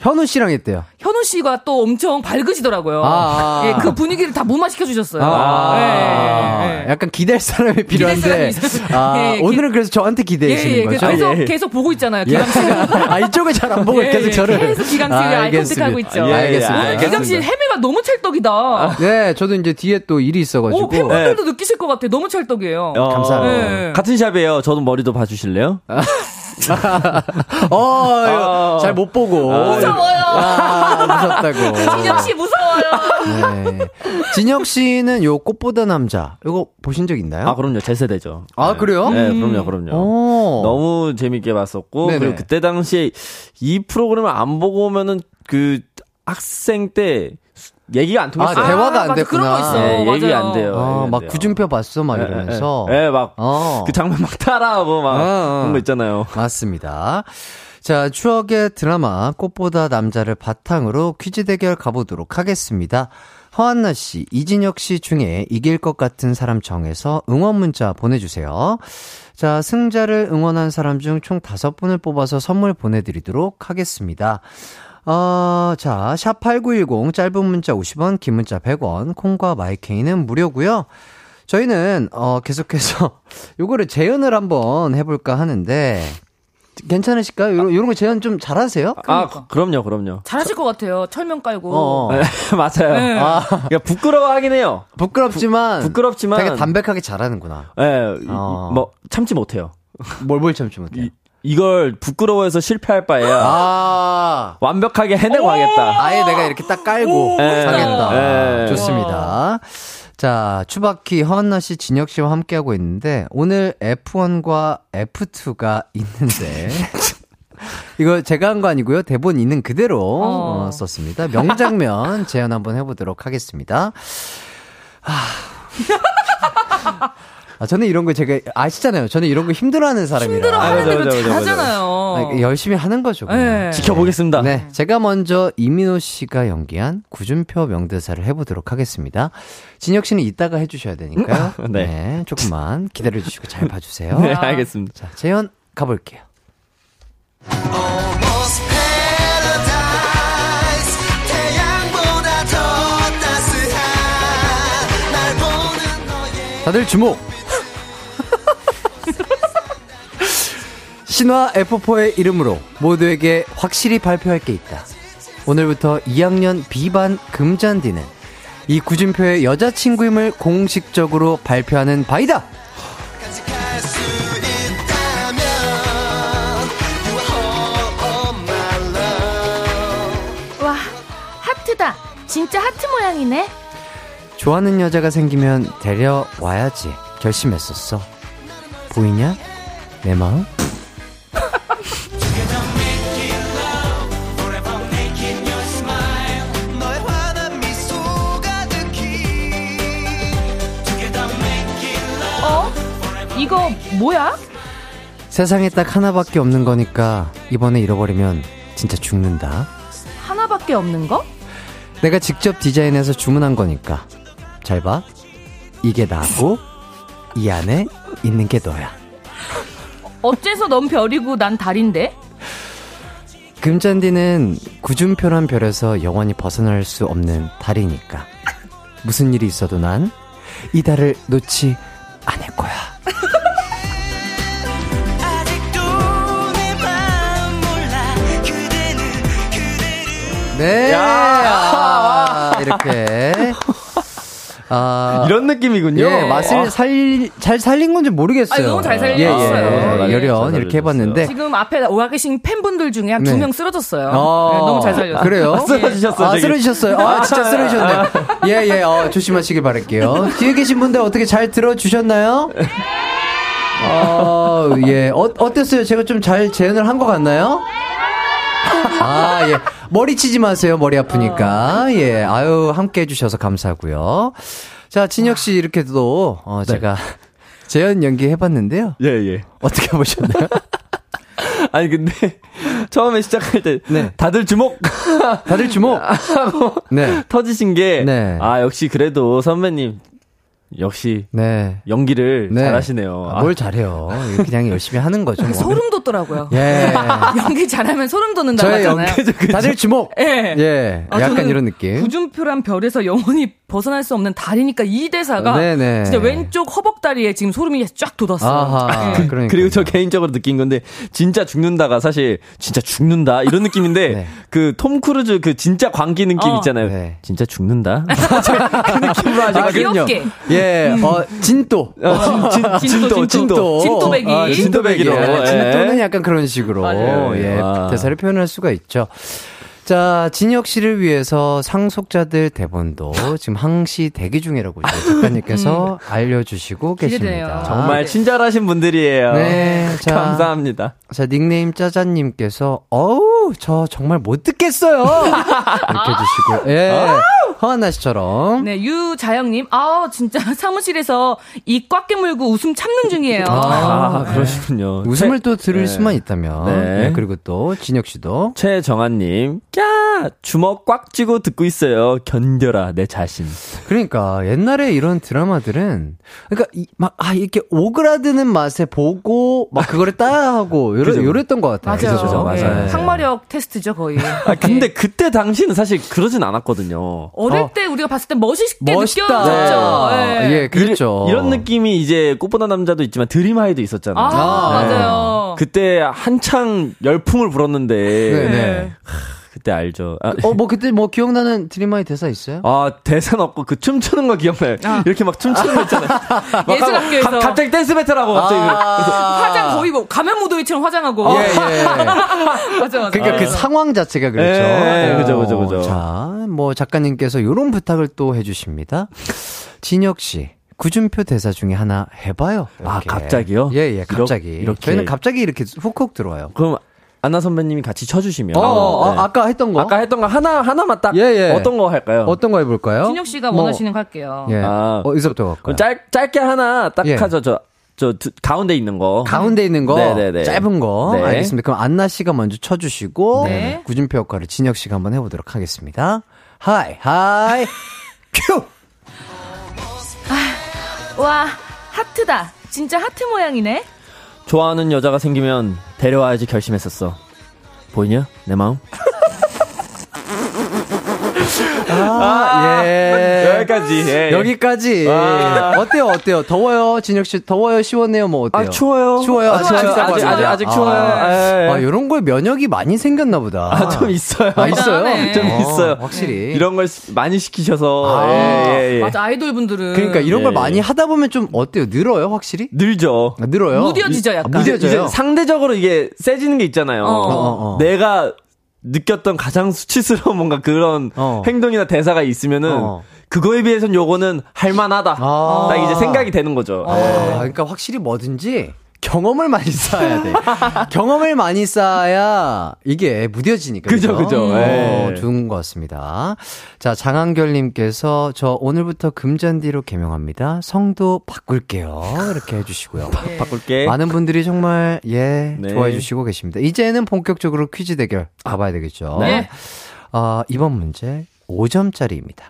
현우 씨랑 했대요. 현우 씨가 또 엄청 밝으시더라고요. 아, 예, 그 분위기를 다 무마시켜 주셨어요. 아, 예, 예, 예, 약간 기댈 사람이 필요한데. 아, 예, 오늘은 그래서 저한테 기대시는 예, 예, 거죠? 계속 계속 보고 있잖아요. 기강 씨. 아 이쪽을 잘 안 보고 계속 저를. 계속 기강 씨를 아, 아이 컨택하고 있죠. 예, 알겠습니다. 기강 씨 헤매가 너무 찰떡이다. 아, 네, 저도 이제 뒤에 또 일이 있어가지고. 오, 팬분들도 느끼실 것 같아. 너무 찰떡이에요. 어, 감사합니다. 같은 샵이에요. 저도 머리도 봐주실래요? 어, 어. 잘못 보고. 아, 무서워요. 아, 무섭다고. 진영 씨 무서워요. 네. 진영 씨는 요 꽃보다 남자 이거 보신 적 있나요? 아 그럼요 제 세대죠. 아 네. 그래요? 네 그럼요 그럼요. 오. 너무 재밌게 봤었고 네네. 그리고 그때 당시에 이 프로그램을 안 보고 오면은 그 학생 때 얘기가 안 통했어요. 아, 대화가 아, 안 됐구나. 그런 거 있어. 네, 얘기 안 돼요. 아, 막 구준표 봤어 막 네, 이러면서. 네, 네, 막그 어. 장면 막 따라하고 막 어, 어. 그런 거 있잖아요. 맞습니다. 자, 추억의 드라마 꽃보다 남자를 바탕으로 퀴즈 대결 가보도록 하겠습니다. 허한나 씨, 이진혁 씨 중에 이길 것 같은 사람 정해서 응원 문자 보내주세요. 자, 승자를 응원한 사람 중 총 다섯 분을 뽑아서 선물 보내드리도록 하겠습니다. 어, 자, 샵8910 짧은 문자 50원, 긴 문자 100원, 콩과 마이케이는 무료고요. 저희는 어 계속해서 요거를 재연을 한번 해 볼까 하는데 괜찮으실까요? 요런, 요런 거 재현 좀 잘하세요? 아, 그러니까. 그럼요, 그럼요. 잘하실 것 같아요. 철명 깔고. 어, 어. 네, 맞아요. 네. 아, 그러니까 부끄러워하긴 해요. 부끄럽지만. 부, 부끄럽지만. 되게 담백하게 잘하는구나. 예, 네, 어. 뭐, 참지 못해요. 뭘, 뭘 참지 못해요? 이 걸 부끄러워해서 실패할 바에야 아~ 완벽하게 해내고 하겠다. 아예 내가 이렇게 딱 깔고 하겠다. 네. 좋습니다. 자, 추바키 허한나 씨, 진혁 씨와 함께하고 있는데 오늘 F1과 F2가 있는데 이거 제가 한 거 아니고요. 대본 있는 그대로 어. 어, 썼습니다. 명장면 재현 한번 해보도록 하겠습니다. 하... 아, 저는 이런 거 제가 아시잖아요. 저는 이런 거 힘들어하는 사람이라. 힘들어하는데도 잘하잖아요. 열심히 하는 거죠. 네. 지켜보겠습니다. 네, 제가 먼저 이민호 씨가 연기한 구준표 명대사를 해보도록 하겠습니다. 진혁 씨는 이따가 해주셔야 되니까요. 네. 네, 조금만 기다려주시고 잘 봐주세요. 네, 알겠습니다. 자, 재현 가볼게요. 다들 주목! 신화 F4의 이름으로 모두에게 확실히 발표할 게 있다. 오늘부터 2학년 B반 금잔디는 이 구준표의 여자친구임을 공식적으로 발표하는 바이다! 와, 하트다. 진짜 하트 모양이네. 좋아하는 여자가 생기면 데려와야지. 결심했었어. 보이냐? 내 마음? 이거 뭐야? 세상에 딱 하나밖에 없는 거니까 이번에 잃어버리면 진짜 죽는다. 하나밖에 없는 거? 내가 직접 디자인해서 주문한 거니까. 잘 봐. 이게 나고 이 안에 있는 게 너야. 어째서 넌 별이고 난 달인데? 금잔디는 구준표란 별에서 영원히 벗어날 수 없는 달이니까. 무슨 일이 있어도 난 이 달을 놓지 않을 거야. 네. 아, 이렇게. 아, 이런 느낌이군요. 예, 맛을 아. 살, 잘 살린 건지 모르겠어요. 아, 너무 잘 살렸어요. 예, 예. 열연 이렇게 해봤는데. 지금 앞에 와 계신 팬분들 중에 한 두명 네. 쓰러졌어요. 어, 네, 너무 잘 살렸어요. 그래요? 아, 쓰러지셨어요. 아, 쓰러지셨어요. 아, 진짜 쓰러지셨네. 예, 예, 어, 조심하시길 바랄게요. 뒤에 계신 분들 어떻게 잘 들어주셨나요? 어, 예. 어, 어땠어요? 제가 좀 잘 재현을 한 것 같나요? 아, 예. 머리 치지 마세요. 머리 아프니까. 예. 아유, 함께 해주셔서 감사하고요. 자, 진혁 씨 이렇게도, 어, 네. 제가 재현 연기 해봤는데요. 예, 예. 어떻게 보셨나요? 아니, 근데, 처음에 시작할 때, 네. 다들 주목! 다들 주목! 하고, 네. 터지신 게, 네. 아, 역시 그래도 선배님, 역시 네. 연기를 네. 잘하시네요. 아, 뭘 잘해요. 그냥 열심히 하는 거죠. 뭐. 소름 돋더라고요. 예. 연기 잘하면 소름 돋는다고 하잖아요. 연기, 다들 주목. 예. 예. 아, 약간 이런 느낌. 구준표란 별에서 영원히 벗어날 수 없는 다리니까 이 대사가 네네. 진짜 왼쪽 허벅다리에 지금 소름이 쫙 돋았어요. 네. 그, 그리고 저 개인적으로 느낀 건데 진짜 죽는다가 사실 진짜 죽는다 이런 느낌인데 네. 그 톰 크루즈 그 진짜 광기 느낌 어. 있잖아요. 네. 진짜 죽는다. 그 느낌으로 하죠. 아, 귀엽게. 예, 음. 어 진도. 어, 진, 진, 진도, 진도, 진또배기. 아, 진또배기로. 예. 진도는 약간 그런 식으로 맞아요. 예, 와. 대사를 표현할 수가 있죠. 자, 진혁 씨를 위해서 상속자들 대본도 지금 항시 대기 중이라고 작가님께서 음. 알려주시고. 계십니다. 정말 친절하신 분들이에요. 네. 자, 감사합니다. 자, 닉네임 짜잔님께서, 어우, 저 정말 못 듣겠어요! 이렇게 해주시고, 예. 허한나 씨처럼. 네, 유자영님, 아 진짜 사무실에서 이 꽉 깨물고 웃음 참는 중이에요. 아, 아 그러시군요. 웃음을 또 들을 네. 수만 있다면. 네. 네. 그리고 또, 진혁 씨도. 최정한님, 야 주먹 꽉 쥐고 듣고 있어요. 견뎌라, 내 자신. 그러니까, 옛날에 이런 드라마들은, 그러니까, 이, 막, 아, 이렇게 오그라드는 맛에 보고, 막 그거를 따라하고, 요래, 그죠? 요랬던 것 같아요. 맞아요. 그죠, 맞아요. 네. 상마력 테스트죠, 거의. 아, 근데 네. 그때 당시는 사실 그러진 않았거든요. 어릴 어. 때 우리가 봤을 때 멋있게 멋있다. 느껴졌죠. 네. 예, 그렇죠. 이런 느낌이 이제 꽃보다 남자도 있지만 드림하이도 있었잖아요. 아, 네. 맞아요. 그때 한창 열풍을 불었는데. 그때 알죠. 아, 어, 뭐 그때 뭐 기억나는 드림하이 대사 있어요? 아, 대사는 없고 그 춤추는 거 기억나요. 아. 이렇게 막 춤추는 거 있잖아요. 예술학교에서. 가, 갑자기 댄스 battle하고 갑자기. 아. 화장 거의 뭐 가면 무도회처럼 화장하고. 예, 예. 맞아, 맞아. 그러니까 그 상황 자체가 그렇죠. 예, 그죠, 그죠, 그죠. 자, 뭐 작가님께서 요런 부탁을 또 해주십니다. 진혁 씨. 구준표 대사 중에 하나 해봐요. 아, 이렇게. 아, 갑자기요? 예, 예, 갑자기. 이렇게. 저희는 갑자기 이렇게 훅훅 들어와요. 그럼 안나 선배님이 같이 쳐주시면. 어, 어, 네. 아까 했던 거. 아까 했던 거 하나, 하나만 딱. 예, 예. 어떤 거 할까요? 어떤 거 해볼까요? 진혁 씨가 뭐, 원하시는 거 할게요. 예. 아, 어, 이서부터 갈까요? 짧, 짧게 하나 딱 예. 하죠. 저, 저, 두, 가운데 있는 거. 가운데 있는 거? 네네네. 짧은 거. 네. 알겠습니다. 그럼 안나 씨가 먼저 쳐주시고. 네. 구준표 역할을 진혁 씨가 한번 해보도록 하겠습니다. 하이, 하이, 큐! 아, 와, 하트다. 진짜 하트 모양이네. 좋아하는 여자가 생기면 데려와야지 결심했었어. 보이냐? 내 마음? 아, 예. 여기까지. 예, 예. 여기까지. 아. 어때요? 어때요? 더워요? 진혁 씨, 더워요? 시원해요? 뭐 어때요? 아, 추워요. 추워요? 아, 추워요. 아직, 아직, 아직, 추워요. 아, 아, 이런 거에 면역이 많이 생겼나 보다. 아, 좀 있어요. 아, 있어요? 네. 좀 있어요. 확실히. 이런 걸 많이 시키셔서. 아, 예, 예, 예. 맞아, 아이돌 분들은. 그러니까 이런 걸 예. 많이 하다 보면 좀 어때요? 늘어요? 확실히? 늘죠. 아, 늘어요? 무뎌지죠, 약간. 무뎌져요. 상대적으로 이게 세지는 게 있잖아요. 어, 어, 어. 내가 느꼈던 가장 수치스러운 뭔가 그런 어. 행동이나 대사가 있으면은 어. 그거에 비해서는 요거는 할만하다. 아. 딱 이제 생각이 되는 거죠. 아. 네. 그러니까 확실히 뭐든지 경험을 많이 쌓아야 돼. 경험을 많이 쌓아야 이게 무뎌지니까. 그죠, 그죠. 어, 네. 좋은 것 같습니다. 자, 장한결님께서 저 오늘부터 금잔디로 개명합니다. 성도 바꿀게요. 이렇게 해주시고요. 네. 바꿀게. 많은 분들이 정말, 예, 네. 좋아해주시고 계십니다. 이제는 본격적으로 퀴즈 대결 가봐야 되겠죠. 네. 어, 이번 문제 5점짜리입니다.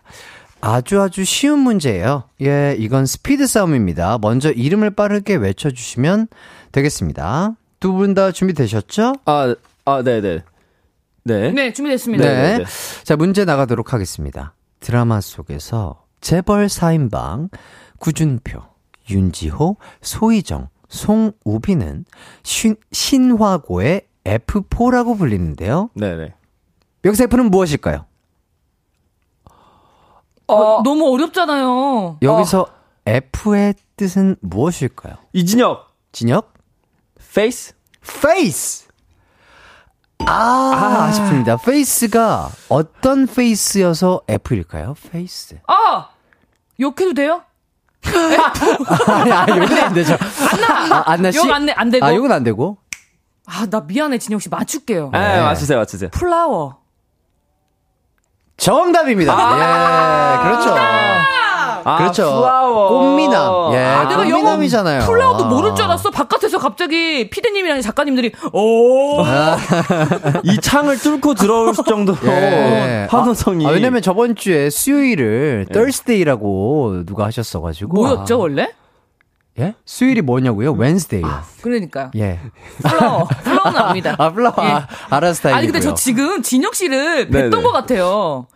아주 아주 쉬운 문제예요. 예, 이건 스피드 싸움입니다. 먼저 이름을 빠르게 외쳐주시면 되겠습니다. 두 분 다 준비되셨죠? 아, 아, 네네. 네. 네, 준비됐습니다. 네. 네네. 자, 문제 나가도록 하겠습니다. 드라마 속에서 재벌 4인방, 구준표, 윤지호, 소희정, 송우빈은 신, 신화고의 F4라고 불리는데요. 네네. 여기서 F는 무엇일까요? 어, 너무 어렵잖아요. 여기서 어. F의 뜻은 무엇일까요? 이진혁. 진혁? face? face! 아, 아, 아 쉽습니다. face가 어떤 face여서 F일까요? face. 아! 욕해도 돼요? 아니, 아, 욕은 안 되죠. 안나! 아, 안나 씨? 욕은 안 되고. 아, 욕은 안 되고. 아, 나 미안해, 진혁 씨. 맞출게요. 네, 네. 맞추세요, 맞추세요. flower. 정답입니다. 아~ 예, 그렇죠. 아, 그렇죠. flower. 꽃미남. 예, 아, 내가 꽃미남이잖아요. flower도 모를 줄 알았어. 바깥에서 갑자기 피디님이랑 작가님들이 오. 이 창을 뚫고 들어올 정도로 예. 환호성이. 아, 아, 왜냐면 저번 주에 수요일을 예. Thursday라고 누가 하셨어가지고. 뭐였죠 원래? 예? 수요일이 뭐냐고요? Wednesday요. 아, 그러니까요. 예. flower. flower는 압니다. 아, flower. 예. 아, 알아스타일. 아니, 근데 저 지금 진혁 씨를 뵀던 네네. 것 같아요.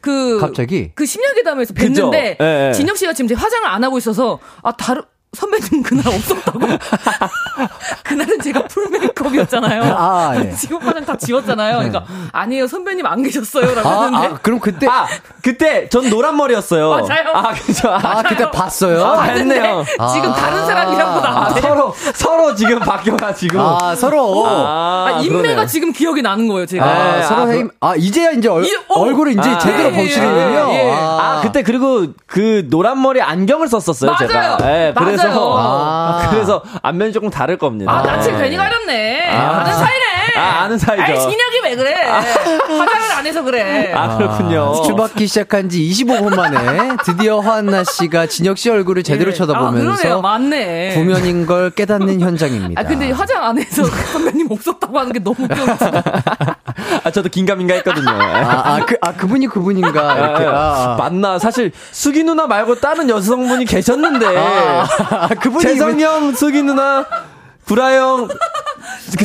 그 갑자기 그 심야 괴담에서 뵀는데 예, 예. 진혁 씨가 지금 화장을 안 하고 있어서 아 다른 선배님 그날 없었다고. 그날은 제가 풀 메이크업이었잖아요. 아, 예. 지금 화장 다 지웠잖아요. 그러니까 아니에요 선배님 안 계셨어요라고 아, 하는데. 아, 그럼 그때 아 그때 전 노란 머리였어요. 맞아요. 아 그죠. 아, 아 그때 봤어요. 아, 했네요. 지금 다른 사람이라고 나한테. 아, 서로 서로 지금 바뀌어가지고. 아 서로. 아, 인매가 그러네요. 지금 기억이 나는 거예요 제가. 아, 서로 해. 그, 아 이제야 이제 얼, 이, 어. 얼굴을 이제 제대로 예, 보시는군요. 예, 예. 아. 그때 그리고 그 노란 머리 안경을 썼었어요 맞아요. 제가. 네, 그래서 맞아요. 아. 그래서 앞면이 조금 다를 겁니다. 아, 낯을 괜히 가렸네. 아. 아는 사이네. 아, 아는 사이죠. 아이, 신혁이 왜 그래? 아. 화장을 안 해서 그래. 아, 그렇군요. 추바키 시작한 지 25분 만에 드디어 화한나 씨가 진혁 씨 얼굴을 제대로 예. 쳐다보면서 아, 맞네. 구면인 걸 깨닫는 현장입니다. 아, 근데 화장 안 해서 선배님 없었다고 하는 게 너무 웃겨. 아, 저도 긴가민가 했거든요. 아, 아, 그, 아, 그분이 그분인가. 이렇게. 아, 아. 맞나. 사실, 수기 누나 말고 다른 여성분이 계셨는데. 아, 아 그분이. 재성형, 수기 누나, 구라형,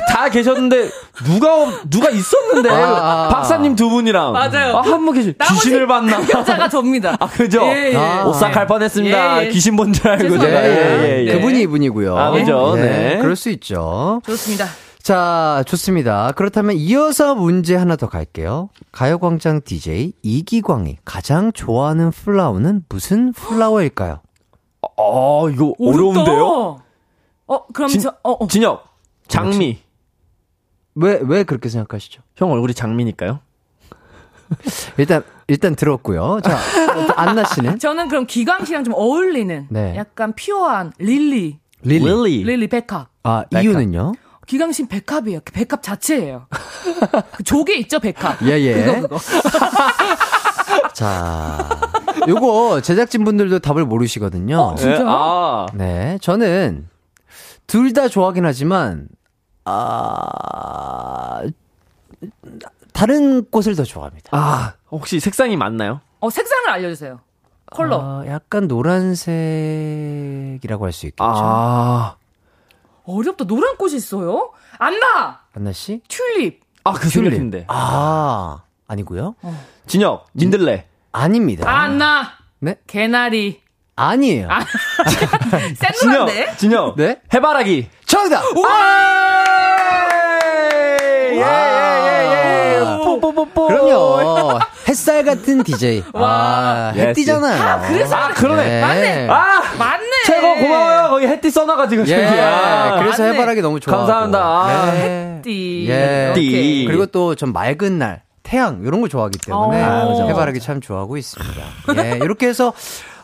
다 계셨는데, 누가, 누가 있었는데. 아, 박사님 두 분이랑. 맞아요. 아, 한분 계시, 귀신을 봤나. 여자가 접니다. 아, 그죠? 예, 예. 아, 오싹할 뻔했습니다. 예, 예. 귀신 본 줄 알고 제가. 예, 예, 예. 그분이 이분이고요. 아, 그죠? 네. 네. 그럴 수 있죠. 좋습니다. 자, 좋습니다. 그렇다면 이어서 문제 하나 더 갈게요. 가요광장 DJ 이기광이 가장 좋아하는 플라워는 무슨 플라워일까요? 어, 이거 어려운데요? 어, 그럼 진, 저, 어, 어. 진혁, 장미. 왜, 왜 그렇게 생각하시죠? 형 얼굴이 장미니까요? 일단, 일단 들었고요. 자, 안나 씨는? 저는 그럼 기광 씨랑 좀 어울리는 네. 약간 pure한 lily. lily. lily, lily 백합. 아, 백합. 이유는요? 기광 씬 백합이에요. 백합 자체예요. 그 조개 있죠, 백합. 예, 예. 그거, 그거. 자, 요거 제작진분들도 답을 모르시거든요. 어, 진짜? 네, 아. 네, 저는 둘 다 좋아하긴 하지만, 아, 다른 꽃을 더 좋아합니다. 아, 혹시 색상이 맞나요? 어, 색상을 알려주세요. 컬러. 아, 약간 노란색이라고 할 수 있겠죠. 아. 어렵다. 노란 꽃이 있어요? 안나! 안나 씨? 튤립. 아, 그 튤립인데. 아, 아니고요. 어. 진혁, 민들레. 아닙니다. 아, 안나. 네? 개나리. 아니에요. 아? 진혁, 진혁. 네? 해바라기. 정답! 우와! 예, 예, 예, 예. 뽀뽀뽀뽀. 그럼요. 햇살 같은 DJ. 와, 아, 햇띠잖아요. 아, 그래서. 아, 그러네. 네. 맞네. 아, 맞네. 최고 고마워요. 거기 햇띠 써놔가 지고. 예. 아, 그래서 맞네. 해바라기 너무 좋아. 감사합니다. 아, 네. 햇띠. 예. 햇띠. 그리고 또좀 맑은 날. 태양 이런 걸 좋아하기 때문에 어. 해바라기 참 좋아하고 있습니다. 예, 이렇게 해서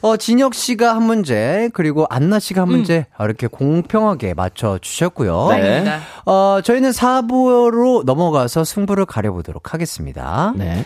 어 진혁 씨가 한 문제 그리고 안나 씨가 한 문제 음. 이렇게 공평하게 맞춰 주셨고요. 네. 어 저희는 4부로 넘어가서 승부를 가려보도록 하겠습니다. 네.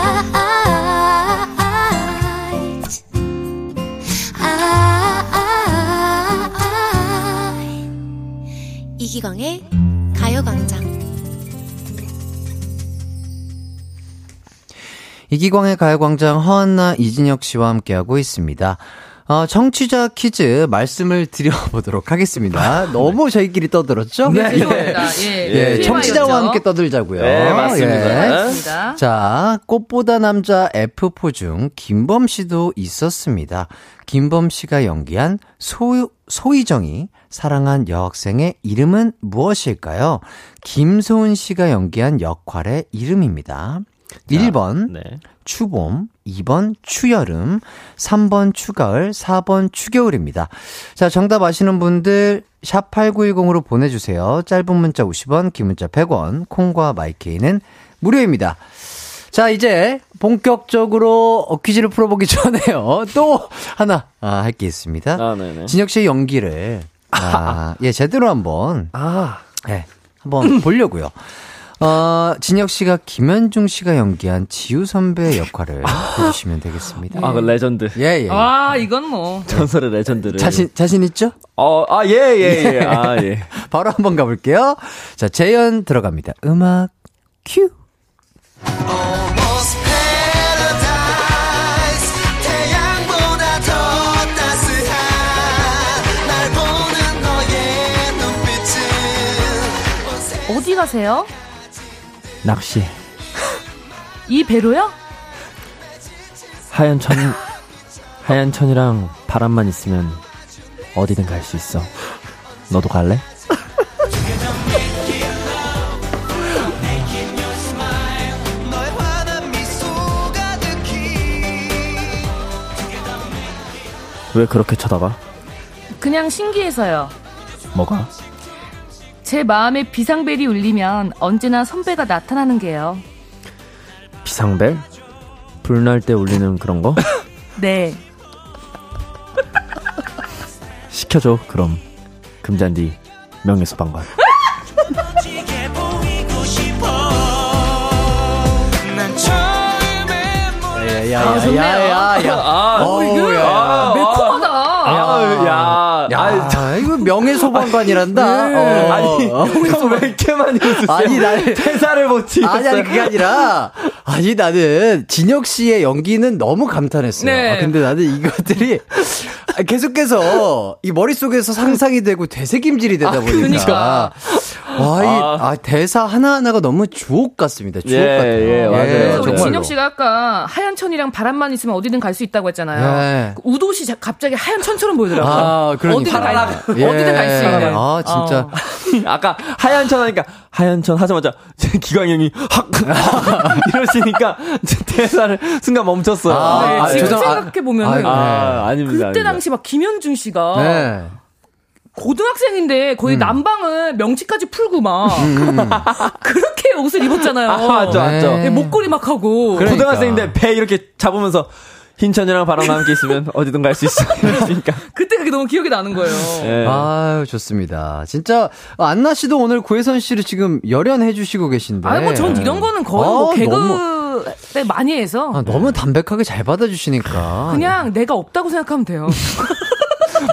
이기광의 가요광장 이기광의 가요광장 허한나 이진혁 씨와 함께하고 있습니다. 어, 청취자 퀴즈 말씀을 드려보도록 하겠습니다. 네. 너무 저희끼리 떠들었죠? 네, 네. 예, 예, 청취자와 함께 떠들자고요. 네, 맞습니다. 예. 자, 꽃보다 남자 F4 중 김범 씨도 있었습니다. 김범 씨가 연기한 소, 소희정이 사랑한 여학생의 이름은 무엇일까요? 김소은 씨가 연기한 역할의 이름입니다. 1번 네. 추봄, 2번 추여름, 3번 추가을, 4번 추겨울입니다. 자, 정답 아시는 분들 샵 8910으로 보내 주세요. 짧은 문자 50원, 긴 문자 100원, 콩과 마이케이는 무료입니다. 자, 이제 본격적으로 퀴즈를 풀어보기 전에요. 또 하나 아, 할 게 있습니다. 아, 진혁 씨의 연기를 아, 예, 제대로 한번 아, 예, 한번 보려고요. 어, 진혁 씨가 김현중 씨가 연기한 지후 선배의 역할을 해주시면 되겠습니다. 아, 그 레전드. 예, 예. 아, 이건 뭐. 전설의 legend를. 자신, 자신 있죠? 어, 아, 예, 예, 예. 아, 예. 바로 한번 가볼게요. 자, 재연 들어갑니다. 음악, 큐. 어 가세요? 낚시. 이 배로요? 하얀 천, 하얀 천이랑 바람만 있으면 어디든 갈 수 있어. 너도 갈래? 왜 그렇게 쳐다봐? 그냥 신기해서요. 뭐가? 제 마음에 비상벨이 울리면 언제나 선배가 나타나는 게요. 비상벨? 불날 때 울리는 그런 거? 네. 시켜줘, 그럼. 금잔디, 명예소방관. 야야야야야. 아, 어, 이거 야. 명예소방관이란다. 네. 어. 아니, 왜 이렇게 많이 웃으세요? 아니, 나는. 대사를 못 치겠어요. 아니, 아니, 그게 아니라. 아니, 나는 진혁 씨의 연기는 너무 감탄했어요. 네. 아, 근데 나는 이것들이 계속해서 이 머릿속에서 상상이 되고 되새김질이 되다 아, 보니까. 그러니까. 와, 이, 아. 아, 대사 하나하나가 너무 주옥 같습니다. 주옥 예, 같아요. 예, 맞아요. 예, 우리 진혁 씨가 아까 하얀 천이랑 바람만 있으면 어디든 갈 수 있다고 했잖아요. 예. 그 우도 씨 갑자기 하얀 천처럼 보이더라고요. 아, 그러니까. 어디든 갈, 예. 어디든 갈 수 있는. 아, 진짜. 어. 아까 하얀 천 하니까 하얀 천 하자마자 기광 형이 확 이러시니까 대사를 순간 멈췄어요. 아, 네, 아, 지금 생각해 보면은 아, 아, 닙니다 그때 당시 막 김현중 씨가 네. 고등학생인데 거의 음. 남방을 명치까지 풀고 막 음, 음. 그렇게 옷을 입었잖아요. 아, 맞죠, 맞죠. 네, 목걸이 막 하고 그러니까. 고등학생인데 배 이렇게 잡으면서 흰천이랑 바람과 함께 있으면 어디든 갈 수 있어. 이러니까. 그때 그게 너무 기억이 나는 거예요. 네. 아유, 좋습니다. 진짜, 안나 씨도 오늘 고혜선 씨를 지금 열연해 주시고 계신데. 아, 뭐, 전 이런 거는 거의 아, 뭐 개그 너무, 때 많이 해서. 아, 너무 담백하게 잘 받아주시니까. 그냥 내가 없다고 생각하면 돼요.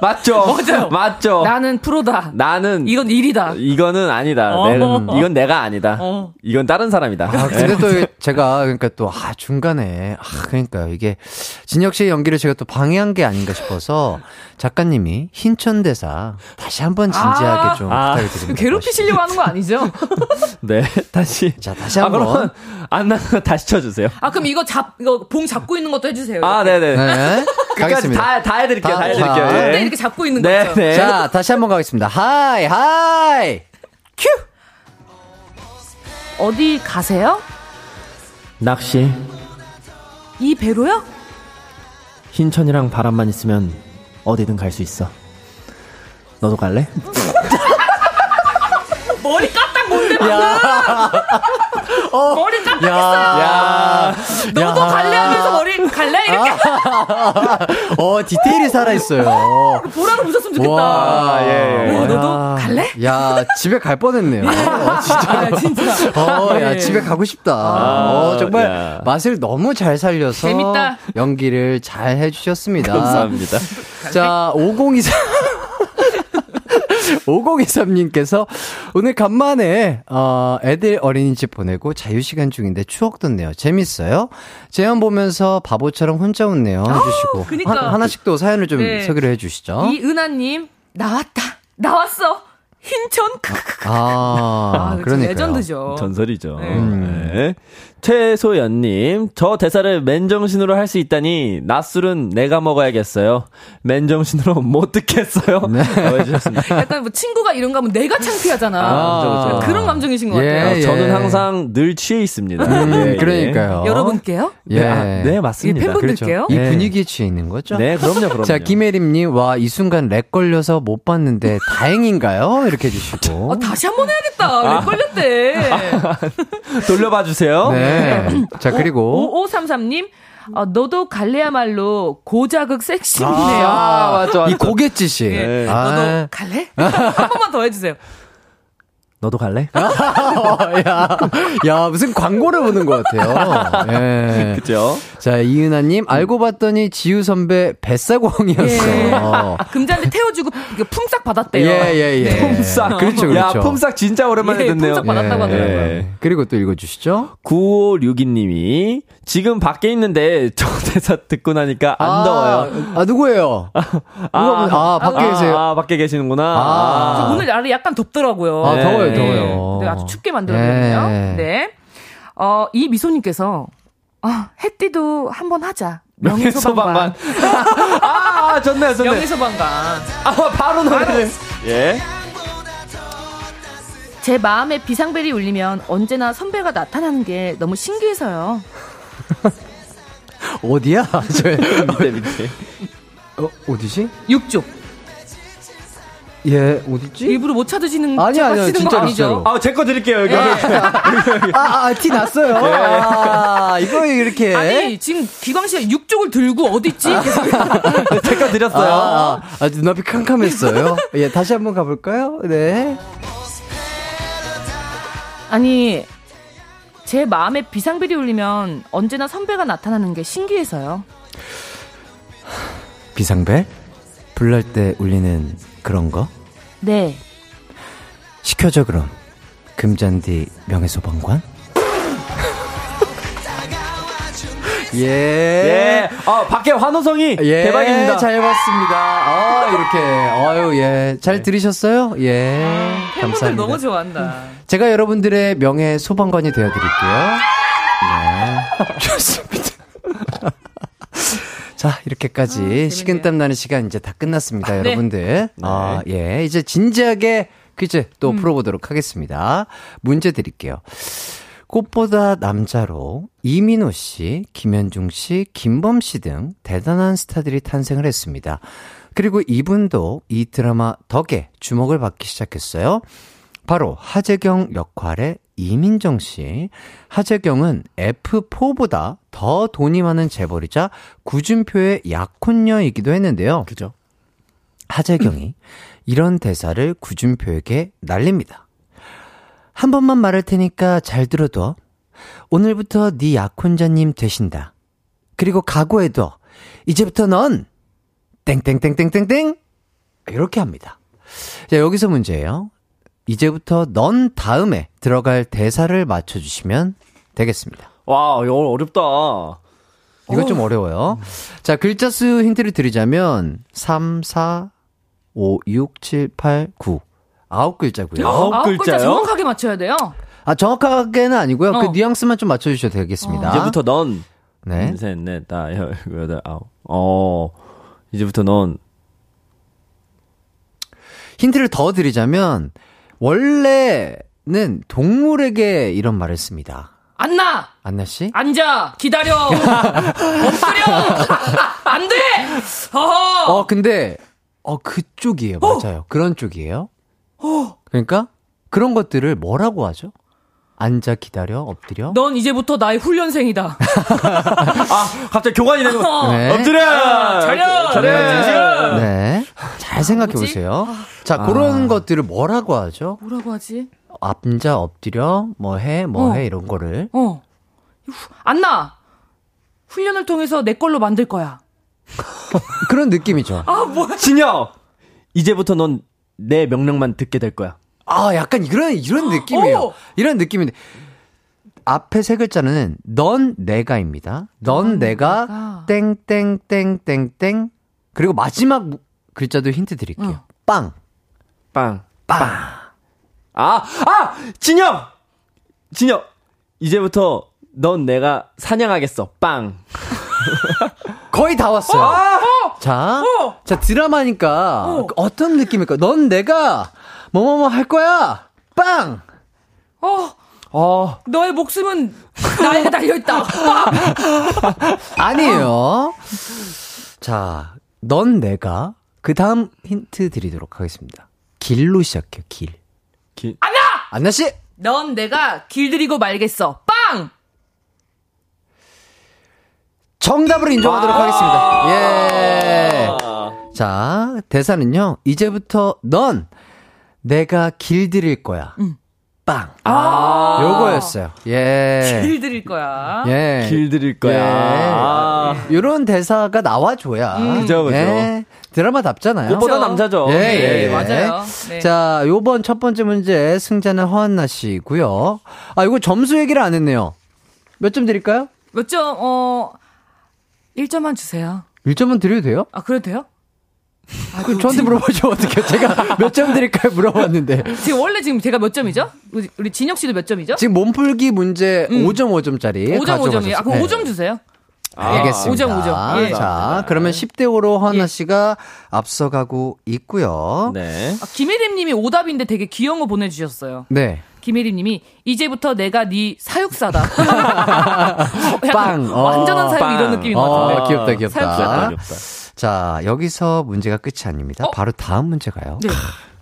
맞죠? 맞아요. 맞죠? 나는 프로다. 나는 이건 일이다. 이거는 아니다. 어. 내, 이건 내가 아니다. 어. 이건 다른 사람이다. 아, 근데 또 제가 그러니까 또 아, 중간에 아 그러니까 이게 진혁 씨의 연기를 제가 또 방해한 게 아닌가 싶어서 작가님이 흰천 대사 다시 한번 진지하게 아, 좀 아, 부탁 드립니다. 괴롭히시려고 하는 거 아니죠? 네, 다시. 자, 다시 한번. 아, 안나 다시 쳐주세요. 아, 그럼 이거 잡, 이거 봉 잡고 있는 것도 해주세요. 아, 네네. 네. 가겠습니다. 다, 다 해드릴게요. 다, 다 해드릴게요. 아, 네. 이렇게 잡고 있는 네, 거죠. 네. 자, 다시 한번 가겠습니다. 하이, 하이! 큐! 어디 가세요? 낚시. 이 배로요? 흰천이랑 바람만 있으면 어디든 갈 수 있어. 너도 갈래? 머리 깠 딱 뭔데 방금? 어, 머리 깜빡했어요. 야, 너도 야. 갈래 하면서 머리 갈래 이렇게. 어 디테일이 살아 있어요. 보라로 웃었으면 좋겠다. 와, 예, 예. 어, 너도 갈래? 야 집에 갈 뻔했네요. 어, 진짜. 아, 진짜. 어, 야 네. 집에 가고 싶다. 아, 어, 정말 야. 맛을 너무 잘 살려서 재밌다. 연기를 잘 해주셨습니다. 감사합니다. 자 502사. 5023님께서 오늘 간만에, 어, 애들 어린이집 보내고 자유시간 중인데 추억 돋네요. 재밌어요? 재현 보면서 바보처럼 혼자 웃네요. 해주시고. 그니까. 하, 나씩또 사연을 좀 네. 소개를 해주시죠. 이은하님, 나왔다. 나왔어. 흰천 아, 아 그러니까 legend죠. 전설이죠. 네. 음. 네. 최소연님, 저 대사를 맨정신으로 할 수 있다니 낮술은 내가 먹어야겠어요. 맨정신으로 못 듣겠어요. 네. 약간 뭐 친구가 이런 거 하면 내가 창피하잖아. 아, 그렇죠, 그렇죠. 그런 감정이신 것 예, 같아요. 예. 저는 항상 늘 취해 있습니다. 음, 예, 예. 그러니까요. 여러분께요? 예, 네, 아, 네 맞습니다. 팬분들께요? 그렇죠. 이 네. 분위기에 취해 있는 거죠? 네, 그럼요, 그럼요. 자, 김혜림님, 와, 이 순간 lag 걸려서 못 봤는데 다행인가요? 이렇게 해주시고. 어, 다시 한 번 해야겠다. 렉 아. 걸렸대. 돌려봐 주세요. 네. 자, 그리고. 5533님. 어, 너도 갈래야말로 고자극 섹시네요. 아, 맞아, 맞아. 이 고갯짓이. 네. 아. 너도 갈래? 한 번만 더 해주세요. 너도 갈래? 야, 야, 무슨 광고를 보는 것 같아요. 예. 그죠? 자, 이은하님, 알고 봤더니 지우 선배 뱃사공이었어. 예. 금자한테 태워주고 품삯 받았대요. 예, 예, 예. 네. 품삯. 그렇죠, 그렇죠. 야, 품삯 진짜 오랜만에 예, 듣네요. 품삯 받았다고 하더라고요. 예. 그리고 또 읽어주시죠. 9562님이 지금 밖에 있는데 저 대사 듣고 나니까 안 아, 더워요. 아, 누구예요? 아, 아, 아, 밖에 아, 계세요? 아, 밖에 계시는구나. 아. 오늘 날이 약간 덥더라고요. 아, 더워요, 네. 더워요. 네, 아주 춥게 만들었거든요. 네. 네. 어, 이 미소님께서, 아, 햇띠도 한번 하자. 명예소방관. 아, 좋네요, 좋네요. 명예소방관. 아, 바로 노래. 예. 제 마음에 비상벨이 울리면 언제나 선배가 나타나는 게 너무 신기해서요. 어디야? 저 밑에 밑에. 어, 어디지? 육쪽. 예, 어디지? 일부러 못 찾으시는 아니 아니요, 진짜 아니죠. 아, 제 거 드릴게요. 여기. 네. 아, 아, 티 났어요. 네. 아, 이거 이렇게. 아니, 지금 기광 씨가 육쪽을 들고 어디 있지? 제 거 드렸어요. 아, 아, 아, 눈앞이 캄캄했어요. 예, 다시 한번 가 볼까요? 네. 아니, 제 마음에 비상벨이 울리면 언제나 선배가 나타나는 게 신기해서요. 비상벨? 불날 때 울리는 그런 거? 네. 시켜줘 그럼. 금잔디 명예소방관? 예. 예. 아, 밖에 환호성이 예. 대박입니다. 잘 봤습니다. 아, 이렇게. 아유, 예. 잘 네. 들으셨어요? 예. 아, 감사합니다. 너무 좋아한다. 제가 여러분들의 명예 소방관이 되어 드릴게요. 네. 좋습니다. 자, 이렇게까지 아, 식은땀 나는 시간 이제 다 끝났습니다, 아, 여러분들. 네. 아, 예. 이제 진지하게 퀴즈 또 음. 풀어보도록 하겠습니다. 문제 드릴게요. 꽃보다 남자로 이민호 씨, 김현중 씨, 김범 씨 등 대단한 스타들이 탄생을 했습니다. 그리고 이분도 이 드라마 덕에 주목을 받기 시작했어요. 바로 하재경 역할의 이민정 씨. 하재경은 F4보다 더 돈이 많은 재벌이자 구준표의 약혼녀이기도 했는데요. 그죠. 하재경이 이런 대사를 구준표에게 날립니다. 한 번만 말할 테니까 잘 들어둬. 오늘부터 네 약혼자님 되신다. 그리고 각오해둬. 이제부터 넌 땡땡땡땡땡땡 이렇게 합니다. 자, 여기서 문제예요. 이제부터 넌 다음에 들어갈 대사를 맞춰 주시면 되겠습니다. 와, 이거 어렵다. 이거 좀 어려워요. 자, 글자 수 힌트를 드리자면 3 4 5 6 7 8 9 아홉 글자고요. 아홉, 아홉 글자 정확하게 맞춰야 돼요. 아 정확하게는 아니고요. 그 어. 그 뉘앙스만 좀 맞춰주셔도 되겠습니다. 어. 이제부터 넌 네. 셋, 넷, 다, 여덟, 아홉. 어, 이제부터 넌. 힌트를 더 드리자면, 원래는 동물에게 이런 말을 씁니다. 안나! 안나 씨? 앉아! 기다려! 엎드려! 안 돼! 어허! 어, 근데, 어, 그쪽이에요. 어? 맞아요. 그런 쪽이에요. 어. 그러니까 그런 것들을 뭐라고 하죠? 앉아 기다려 엎드려. 넌 이제부터 나의 훈련생이다. 아 갑자기 교관이 되는 거. 네. 엎드려. 아, 차려. 차려. 네. 네. 잘 생각해 보세요. 자 아. 그런 것들을 뭐라고 하죠? 뭐라고 하지? 앉아 엎드려 뭐해 뭐해 어. 이런 거를. 어. 안나. 훈련을 통해서 내 걸로 만들 거야. 그런 느낌이죠. 아 뭐야? 진혁. 이제부터 넌 내 명령만 듣게 될 거야. 아, 약간 이런, 이런 느낌이에요. 오! 이런 느낌인데. 앞에 세 글자는 넌 내가입니다. 넌, 넌 내가, 땡땡땡땡땡 그리고 마지막 글자도 힌트 드릴게요. 어. 빵. 빵. 빵. 아, 아! 진영! 진영! 이제부터 넌 내가 사냥하겠어. 빵. 거의 다 왔어요. 아! 자, 어! 자, 드라마니까 어. 떤 느낌일까? 넌 내가 뭐뭐뭐 할 거야. 빵! 어. 어. 너의 목숨은 나에 달려있다. 아니에요. 자, 넌 내가 그 다음 힌트 드리도록 하겠습니다. 길로 시작해요, 길. 길. 안나! 안나 씨! 넌 내가 길들이고 말겠어. 빵! 정답으로 인정하도록 아~ 하겠습니다. 예. 자, 대사는요. 이제부터 넌 내가 길들일 거야. 음. 빵. 아. 요거였어요. 예. 길 드릴 거야. 예. 길 드릴 거야. 예. 아. 요런 대사가 나와줘야. 음. 그죠, 그죠. 예. 드라마답잖아요. 꽃보다 남자죠. 예, 예, 예. 맞아요. 네. 자, 요번 첫 번째 문제 승자는 허한나 씨고요. 아, 이거 점수 얘기를 안 했네요. 몇 점 드릴까요? 몇 점, 어, 1점만 주세요. 1점만 드려도 돼요? 아, 그래도 돼요? 아, 그 저한테 물어보죠 어떻게 제가 몇 점 드릴까요 물어봤는데 지금 원래 지금 제가 몇 점이죠? 우리, 우리 진혁 씨도 몇 점이죠? 지금 몸풀기 문제 음. 5점 5점짜리 5점 5점이에요. 아, 그럼 네. 5점 주세요. 아, 알겠습니다. 5점 5점. 예. 자, 그러면 10대 5로 허나 예. 씨가 앞서가고 있고요. 네. 아, 김혜림 님이 오답인데 되게 귀여운 거 보내 주셨어요. 네. 김혜림 님이 이제부터 내가 네 사육사다. 빵. 완전한 사육 이런 느낌인 것 같은데. 어, 귀엽다 귀엽다. 사육사다. 귀엽다. 자, 여기서 문제가 끝이 아닙니다. 어? 바로 다음 문제가요. 네.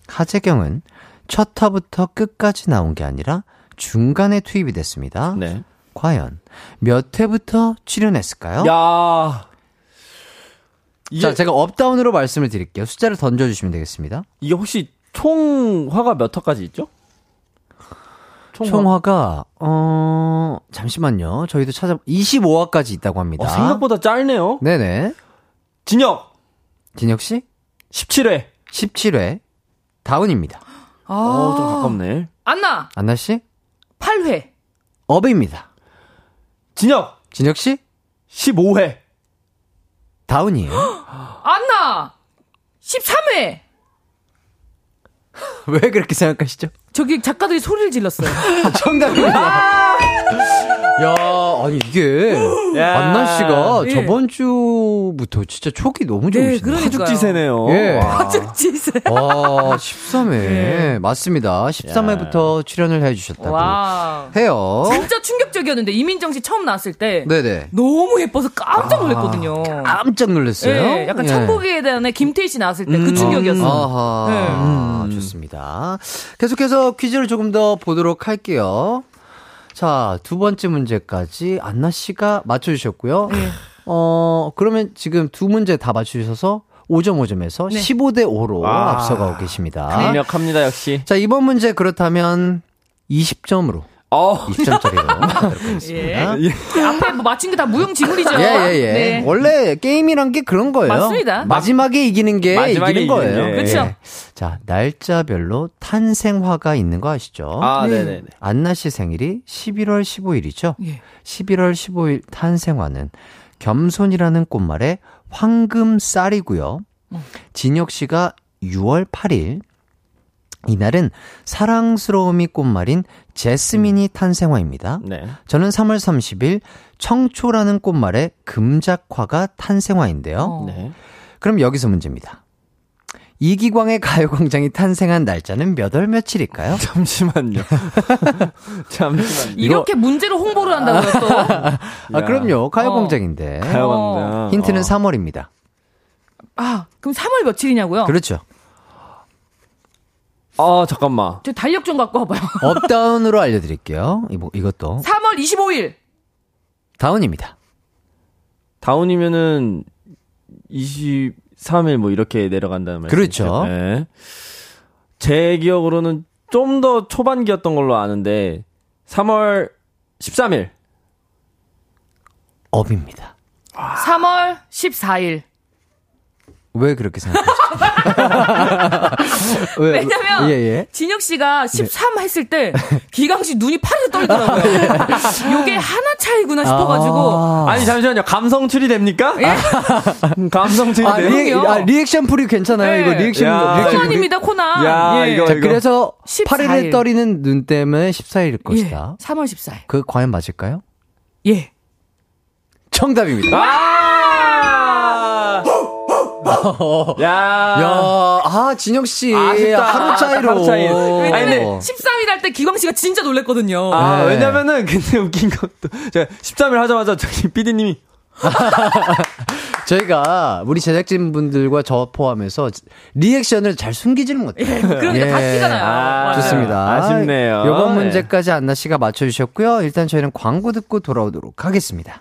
하재경은 첫 화부터 끝까지 나온 게 아니라 중간에 투입이 됐습니다. 네. 과연 몇 회부터 출연했을까요? 야. 자, 제가 up down으로 말씀을 드릴게요. 숫자를 던져 주시면 되겠습니다. 이게 혹시 총 화가 몇 화까지 있죠? 총화? 총화가 어 잠시만요. 저희도 찾아 25화까지 있다고 합니다. 어, 생각보다 짧네요. 네네. 진혁. 진혁 씨? 17회. 17회. 다운입니다. 아. 어, 좀 가깝네. 안나. 안나 씨? 8회. 어베입니다. 진혁. 진혁 씨? 15회. 다운이에요. 안나. 13회. 왜 그렇게 생각하시죠? 저기 작가들이 소리를 질렀어요. 정답입니다. 야, 아니 이게 안나 씨가 예. 저번 주부터 진짜 촉이 너무 좋으시네요. 네, 화죽지세네요. 예. 화죽지세. 와, 13회. 네. 맞습니다. 13회부터 야. 출연을 해 주셨다고 와. 해요. 진짜 충격적이었는데 이민정 씨 처음 나왔을 때 네네. 너무 예뻐서 깜짝 놀랐거든요. 아, 깜짝 놀랐어요. 네, 약간 예. 천국에 대한 김태희 씨 나왔을 때그 음, 충격이었어요. 아하. 네. 음, 좋습니다. 계속해서 퀴즈를 조금 더 보도록 할게요. 자, 두 번째 문제까지 안나 씨가 맞춰주셨고요. 네. 어, 그러면 지금 두 문제 다 맞추셔서 5점 5점에서 네. 15대 5로 와. 앞서가고 계십니다. 강력합니다, 역시. 자, 이번 문제 그렇다면 20점으로 어. 20점짜리로 예. 예. 앞에 뭐 맞힌 게 다 무용지물이죠. 예, 예, 예. 네. 원래 게임이란 게 그런 거예요. 맞습니다. 마지막에 이기는 게 마지막에 이기는 거예요. 그렇죠. 예. 자, 날짜별로 탄생화가 있는 거 아시죠? 아, 네, 네, 네. 안나 씨 생일이 11월 15일이죠? 예. 11월 15일 탄생화는 겸손이라는 꽃말의 황금 쌀이고요. 어. 진혁 씨가 6월 8일 이날은 사랑스러움이 꽃말인 제스민이 탄생화입니다. 네. 저는 3월 30일 청초라는 꽃말의 금작화가 탄생화인데요. 어. 네. 그럼 여기서 문제입니다. 이기광의 가요광장이 탄생한 날짜는 몇 월 며칠일까요? 잠시만요. 잠시만요. 이렇게 이거... 문제로 홍보를 한다고요, 또? 아, 그럼요. 가요광장인데. 어. 가요광장. 힌트는 어. 3월입니다. 아, 그럼 3월 며칠이냐고요? 그렇죠. 아, 잠깐만. 저 달력 좀 갖고 와봐요. up down으로 알려드릴게요. 이거, 이것도. 3월 25일. 다운입니다. 다운이면은 23일 뭐 이렇게 내려간다는 말이죠. 그렇죠. 네. 제 기억으로는 좀 더 초반기였던 걸로 아는데 3월 13일. 업입니다. 3월 14일. 왜 그렇게 생각하시죠? 왜, 왜냐면 예, 예. 진혁 씨가 13 네. 했을 때 기강 씨 눈이 파르르 떨더라고요. 이게 하나 차이구나 싶어가지고. 아. 니 잠시만요. 감성 추리 됩니까? 예? 감성 추리 아, 리액, 아, 리액션 풀이 괜찮아요. 네. 이거 리액션. 야. 코난입니다, 코난. 야, 예. 이거, 자, 이거. 그래서 8일에 떨리는 눈 때문에 14일일 것이다. 예. 3월 14일. 그 과연 맞을까요? 예. 정답입니다. 아! 야. 야, 아, 진혁 씨. 아쉽다. 하루 차이로. 하루 차이. 왜냐면 13일 할 때 기광 씨가 진짜 놀랬거든요. 아, 네. 왜냐면은 근데 웃긴 것도 제가 13일 하자마자 저기 피디님이 저희가 우리 제작진 분들과 저 포함해서 리액션을 잘 숨기지는 못해요. 예, 그러니까 예. 다 나요. 아, 좋습니다. 아쉽네요. 요번 문제까지 안나 씨가 맞춰주셨고요. 일단 저희는 광고 듣고 돌아오도록 하겠습니다.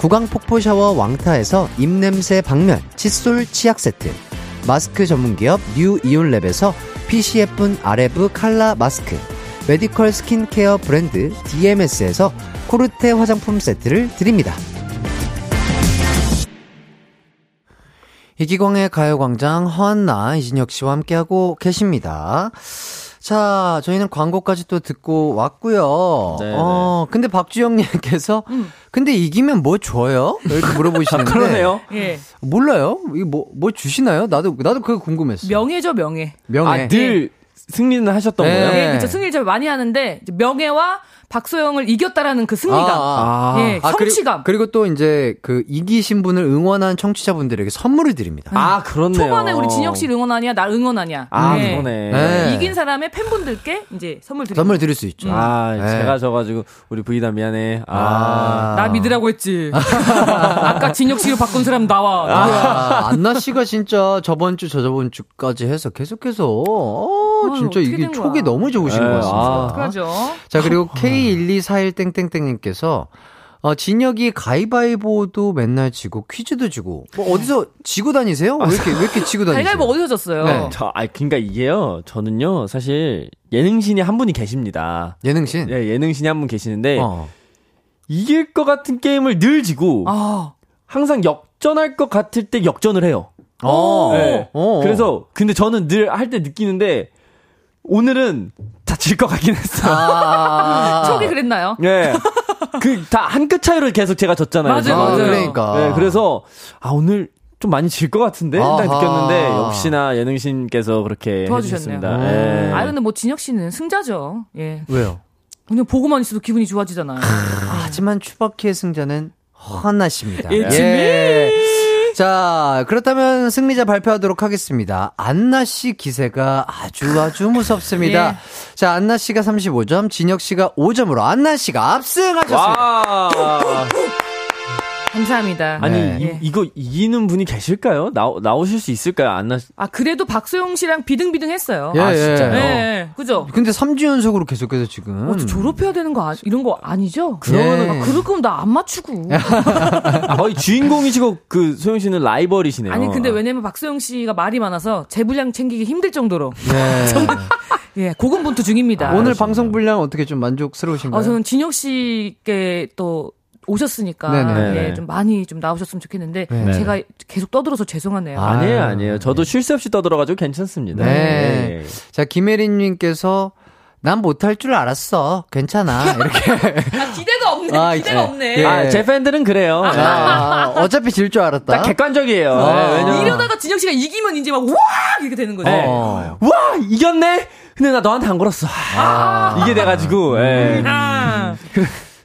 구강 폭포 샤워 왕타에서 입냄새 박멸 칫솔 치약 세트 마스크 전문 기업 뉴 이온랩에서 핏이 예쁜 아레브 칼라 마스크 메디컬 스킨케어 브랜드 DMS에서 코르테 화장품 세트를 드립니다. 이기광의 가요광장 허한나 이진혁 씨와 함께하고 계십니다. 자, 저희는 광고까지 또 듣고 왔고요. 네 어, 근데 박주영님께서, 음. 근데 이기면 뭐 줘요? 이렇게 물어보시는데. 아, 그러네요. 예. 몰라요? 이거 뭐, 뭐 주시나요? 나도, 나도 그거 궁금했어. 명예죠, 명예. 명예. 아, 늘 예. 승리는 하셨던 네. 거예요? 네, 그렇죠. 승리를 좀 많이 하는데, 명예와 박소영을 이겼다라는 그 승리감. 아, 아. 예, 아, 성취감. 그리, 고 또 이제 그 이기신 분을 응원한 청취자분들에게 선물을 드립니다. 아, 그렇네요. 초반에 우리 진혁 씨 응원하냐, 나 응원하냐. 아, 네. 그러네. 네. 이긴 사람의 팬분들께 이제 선물 드립니다. 선물 드릴 수 있죠. 음. 아, 네. 제가 져가지고 우리 부이다 미안해. 아. 아. 나 믿으라고 했지. 아까 진혁 씨로 바꾼 사람 나와. 아, 안나 씨가 진짜 저번 주, 저저번 주까지 해서 계속해서, 어, 진짜 이게 촉이 너무 좋으신 네. 것 같습니다. 아. 그러죠. 자, 그리고 K 1241땡땡땡님께서 어, 진혁이 가위바위보도 맨날 지고 퀴즈도 지고 뭐 어디서 지고 다니세요? 왜 이렇게 왜 이렇게 지고 다니세요? 가위바위보 어디서 졌어요? 네. 저, 아, 그러니까 이게요. 저는요, 사실 예능신이 한 분이 계십니다. 예능신? 네, 예능신이 한 분 계시는데 어. 이길 것 같은 게임을 늘 지고 아. 항상 역전할 것 같을 때 역전을 해요. 어. 네. 어. 그래서 근데 저는 늘 할 때 느끼는데 오늘은 다 질 것 같긴 했어요. 아~ 촉이 그랬나요? 네. 그다 한 끗 차이로 계속 제가 졌잖아요. 맞아요, 맞아요. 그러니까. 네, 그래서 아 오늘 좀 많이 질 것 같은데 딱 느꼈는데 역시나 예능신께서 그렇게 도와주셨습니다. 네. 아 근데 뭐 진혁 씨는 승자죠. 예. 왜요? 그냥 보고만 있어도 기분이 좋아지잖아요. 아, 하지만 추바키의 승자는 허나 씨입니다. 예. 예. 자, 그렇다면 승리자 발표하도록 하겠습니다. 안나 씨 기세가 아주 아주 무섭습니다. 예. 자, 안나 씨가 35점, 진혁 씨가 5점으로 안나 씨가 압승하셨습니다. 감사합니다. 아니 네. 이, 이거 이기는 분이 계실까요? 나 나오실 수 있을까요? 안 나. 아 그래도 박소영 씨랑 비등비등했어요. 예, 아 진짜요? 네, 그죠? 근데 3주 연속으로 계속해서 지금 어, 졸업해야 되는 거 아, 이런 거 아니죠? 그러면 예. 아, 그럴 거면 나 안 맞추고. 아, 거의 주인공이시고 그 소영 씨는 라이벌이시네요. 아니 근데 왜냐면 박소영 씨가 말이 많아서 재분량 챙기기 힘들 정도로. 네. 예, 고군분투 중입니다. 아, 오늘 방송 분량 어떻게 좀 만족스러우신가요? 아, 저는 진혁 씨께 또 오셨으니까 네네. 예, 좀 많이 좀 나오셨으면 좋겠는데 네. 제가 계속 떠들어서 죄송하네요. 아, 니에요 아니에요. 저도 쉴 새 없이 떠들어가지고 괜찮습니다. 네. 네. 자 김혜린님께서 난 못할 줄 알았어. 괜찮아. 이렇게. 아, 기대가 없네. 아, 기대가 예. 없네. 예. 아, 제 팬들은 그래요. 아, 아, 어차피 질 줄 알았다. 딱 객관적이에요. 어. 네, 이러다가 진영 씨가 이기면 이제 막, 와! 이렇게 되는 거죠. 네. 어. 와! 이겼네? 근데 나 너한테 안 걸었어. 아. 이게 돼가지고, 예. 아.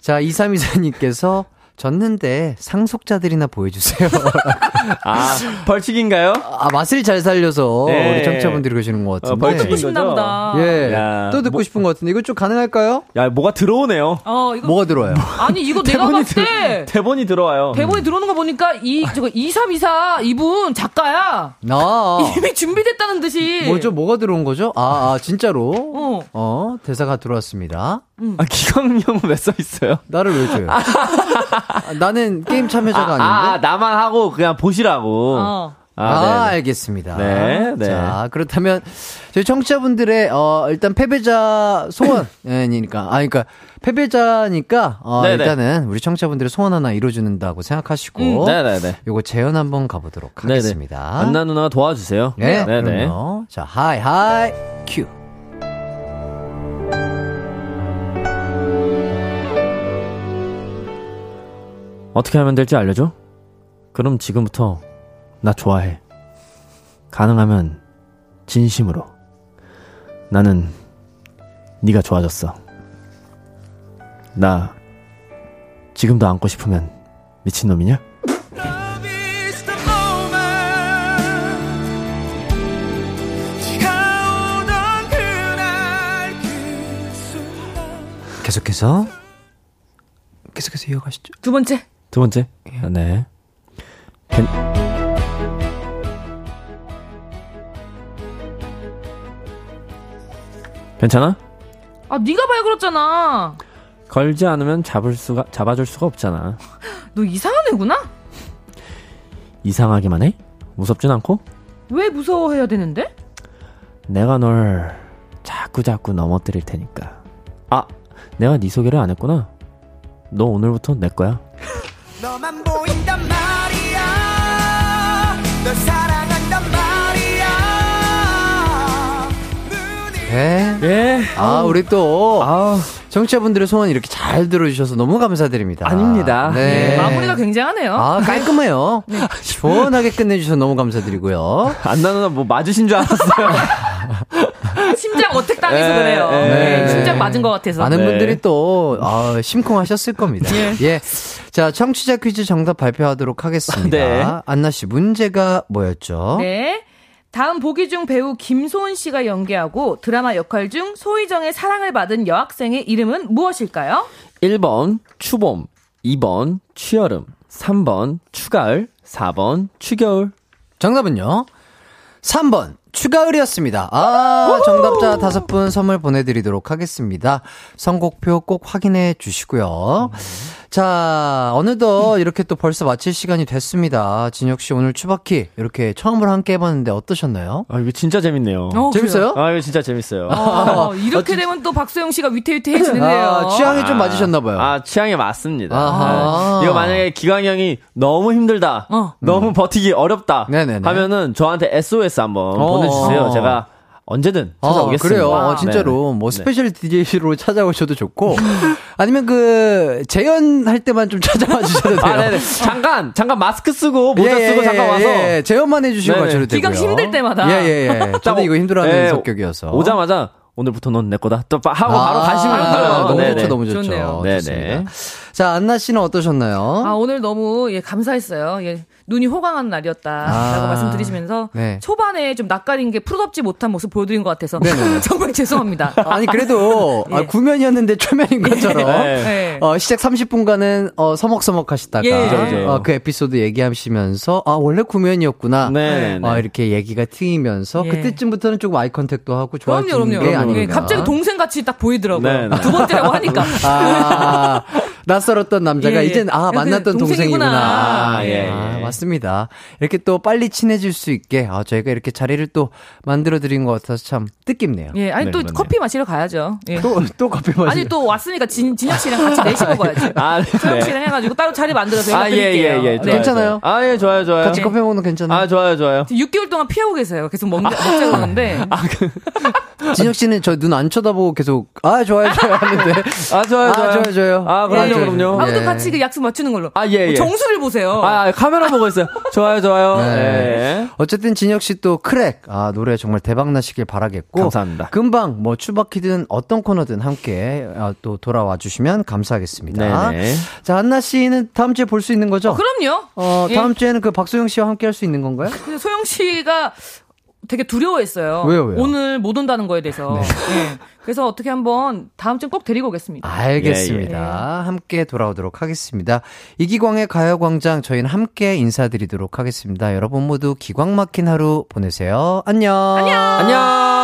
자, 2324님께서 졌는데 상속자들이나 보여주세요. 아 벌칙인가요? 아 맛을 잘 살려서 네. 우리 청취자분들이 그러시는 것 같은데. 어, 벌칙인 싶나 보다. 예. 야, 또 듣고 뭐, 싶은 것 같은데 이거 좀 가능할까요? 야 뭐가 들어오네요. 어 이거 뭐가 들어와요? 아니 이거 내가 봤을 때 대본이 들어와요. 대본이 들어오는 거 보니까 이 저거 2324 이분 작가야. 아. 이미 준비됐다는 듯이. 뭐죠? 뭐가 들어온 거죠? 아, 아 진짜로. 어. 어 대사가 들어왔습니다. 음. 아 기광 형은 왜 써 있어요? 나를 왜 줘요? 아, 나는 게임 참여자가 아, 닌데 아, 나만 하고 그냥 보시라고. 어. 아, 아 알겠습니다. 네, 네. 자, 그렇다면 저희 청취자분들의 어 일단 패배자 소원이니까 아 그러니까 패배자니까 어 네네. 일단은 우리 청취자분들의 소원 하나 이뤄주는다고 생각하시고 음, 네네네. 요거 재연 한번 가 보도록 하겠습니다. 네네. 한나 누나 도와주세요. 네, 네네. 그럼요. 자, 하이 하이 큐. 어떻게 하면 될지 알려줘? 그럼 지금부터 나 좋아해. 가능하면 진심으로. 나는 네가 좋아졌어. 나 지금도 안고 싶으면 미친놈이냐? 계속해서 계속해서 이어가시죠. 두 번째. 두 번째. 예. 네. 괜... 괜찮아? 아, 네가 발그었잖아 걸지 않으면 잡을 수가 잡아줄 수가 없잖아. 너 이상한 애구나? 이상하기만 해? 무섭진 않고? 왜 무서워해야 되는데? 내가 널 자꾸 자꾸 넘어뜨릴 테니까. 아, 내가 네 소개를 안 했구나. 너 오늘부터 내 거야. 너만 보인단 말이야 널 사랑한단 말이야 네. 네. 아, 우리 또. 아 청취자분들의 소원 이렇게 잘 들어주셔서 너무 감사드립니다. 아닙니다. 네. 네. 마무리가 굉장하네요. 아, 깔끔해요. 네. 시원하게 끝내주셔서 너무 감사드리고요. 안나누나 뭐 맞으신 줄 알았어요. 심장 어택 당해서 네, 그래요. 네, 네, 심장 맞은 것 같아서. 많은 네. 분들이 또, 아, 심쿵하셨을 겁니다. 예. 예. 자, 청취자 퀴즈 정답 발표하도록 하겠습니다. 네. 안나 씨, 문제가 뭐였죠? 네. 다음 보기 중 배우 김소은 씨가 연기하고 드라마 역할 중 소희정의 사랑을 받은 여학생의 이름은 무엇일까요? 1번 추봄, 2번 취여름, 3번 추가을, 4번 추겨울. 정답은요? 3번 추가을이었습니다. 아, 정답자 다섯 분 선물 보내드리도록 하겠습니다. 선곡표 꼭 확인해 주시고요. 자, 어느덧 이렇게 또 벌써 마칠 시간이 됐습니다. 진혁 씨 오늘 추바키 이렇게 처음으로 함께 해봤는데 어떠셨나요? 아, 이거 진짜 재밌네요. 어, 재밌어요? 아, 이거 진짜 재밌어요. 아, 이렇게 아, 되면 또 박소영 씨가 위태위태해지는데요. 아, 취향이 아, 좀 맞으셨나봐요. 아, 취향이 맞습니다. 아, 이거 만약에 기광 형이 너무 힘들다, 어. 너무 음. 버티기 어렵다 네네네. 하면은 저한테 SOS 한번 어. 보내주세요. 제가 언제든 아, 찾아오겠습니다. 아, 그래요. 어, 진짜로 네. 뭐 네. 스페셜 DJ로 찾아오셔도 좋고 아니면 그 재연 할 때만 좀 찾아와 주셔도 돼요. 아, 네네. 잠깐 잠깐 마스크 쓰고 모자 예, 쓰고 예, 잠깐 와서 예, 재연만 해 주시고 가셔도 되고요. 기가 힘들 때마다. 예예예. 예, 예. 저도 이거 힘들어하는 예, 성격이어서 오자마자 오늘부터 넌 내 거다. 또 하고 아, 바로 가시면 돼요. 아, 너무 네네. 좋죠, 너무 좋죠. 좋네요. 네네. 자, 한나 씨는 어떠셨나요? 아, 오늘 너무 예, 감사했어요. 예, 눈이 호강한 날이었다라고 아, 말씀드리시면서 네. 초반에 좀 낯가린 게 프로답지 못한 모습 보여드린 것 같아서 정말 죄송합니다. 아니 그래도 예. 아, 구면이었는데 초면인 것처럼 네. 네. 어, 시작 30분간은 어, 서먹서먹 하시다가 예. 어, 그 에피소드 얘기하시면서 아 원래 구면이었구나 네. 어, 이렇게 얘기가 트이면서 예. 그때쯤부터는 조금 eye contact도 하고 좋아지는 그럼요, 그럼요. 게 아닌가. 갑자기 동생 같이 딱 보이더라고요. 네, 네. 두 번째라고 하니까. 아, 낯설었던 남자가 예, 예. 이젠 아 만났던 동생이구나. 동생이구나. 아, 예, 아, 맞습니다. 이렇게 또 빨리 친해질 수 있게 아 저희가 이렇게 자리를 또 만들어 드린 것 같아서 참 뜻깊네요. 예, 아니 네, 또 커피 마시러 가야죠. 예. 또또 커피 마시러. 아니 또 왔으니까 진 진혁 씨랑 같이 내시 먹어야지. 아, 네. 소영 씨랑 해가지고 따로 자리 만들어서 연락 드릴게요. 아, 예, 예, 예. 네. 괜찮아요? 아, 예, 좋아요, 좋아요. 같이 커피 먹는 괜찮아요? 아, 좋아요, 좋아요. 6개월 동안 피하고 계세요. 계속 먹자, 먹자 그러는데. 아, 그. 진혁 씨는 저 눈 안 쳐다보고 계속 아 좋아요 좋아요 하는데 아 좋아요 좋아요 아, 좋아요 아 그럼요 예, 그럼요 아무튼 예. 같이 그 약속 맞추는 걸로 아 예, 예. 정수를 보세요 아 카메라 보고 있어요 좋아요 좋아요 네. 네. 어쨌든 진혁 씨 또 크랙 아 노래 정말 대박 나시길 바라겠고 감사합니다 금방 뭐 추바키든 어떤 코너든 함께 아, 또 돌아와 주시면 감사하겠습니다 네네. 자 한나 씨는 다음 주에 볼 수 있는 거죠? 어, 그럼요 어 다음 예. 주에는 그 박소영 씨와 함께 할 수 있는 건가요? 소영 씨가 되게 두려워했어요. 왜요, 왜요? 오늘 못 온다는 거에 대해서. 네. 네. 그래서 어떻게 한번 다음 주에 꼭 데리고 오겠습니다. 알겠습니다. 예, 예. 함께 돌아오도록 하겠습니다. 이기광의 가요광장 저희는 함께 인사드리도록 하겠습니다. 여러분 모두 기광 막힌 하루 보내세요. 안녕. 안녕. 안녕.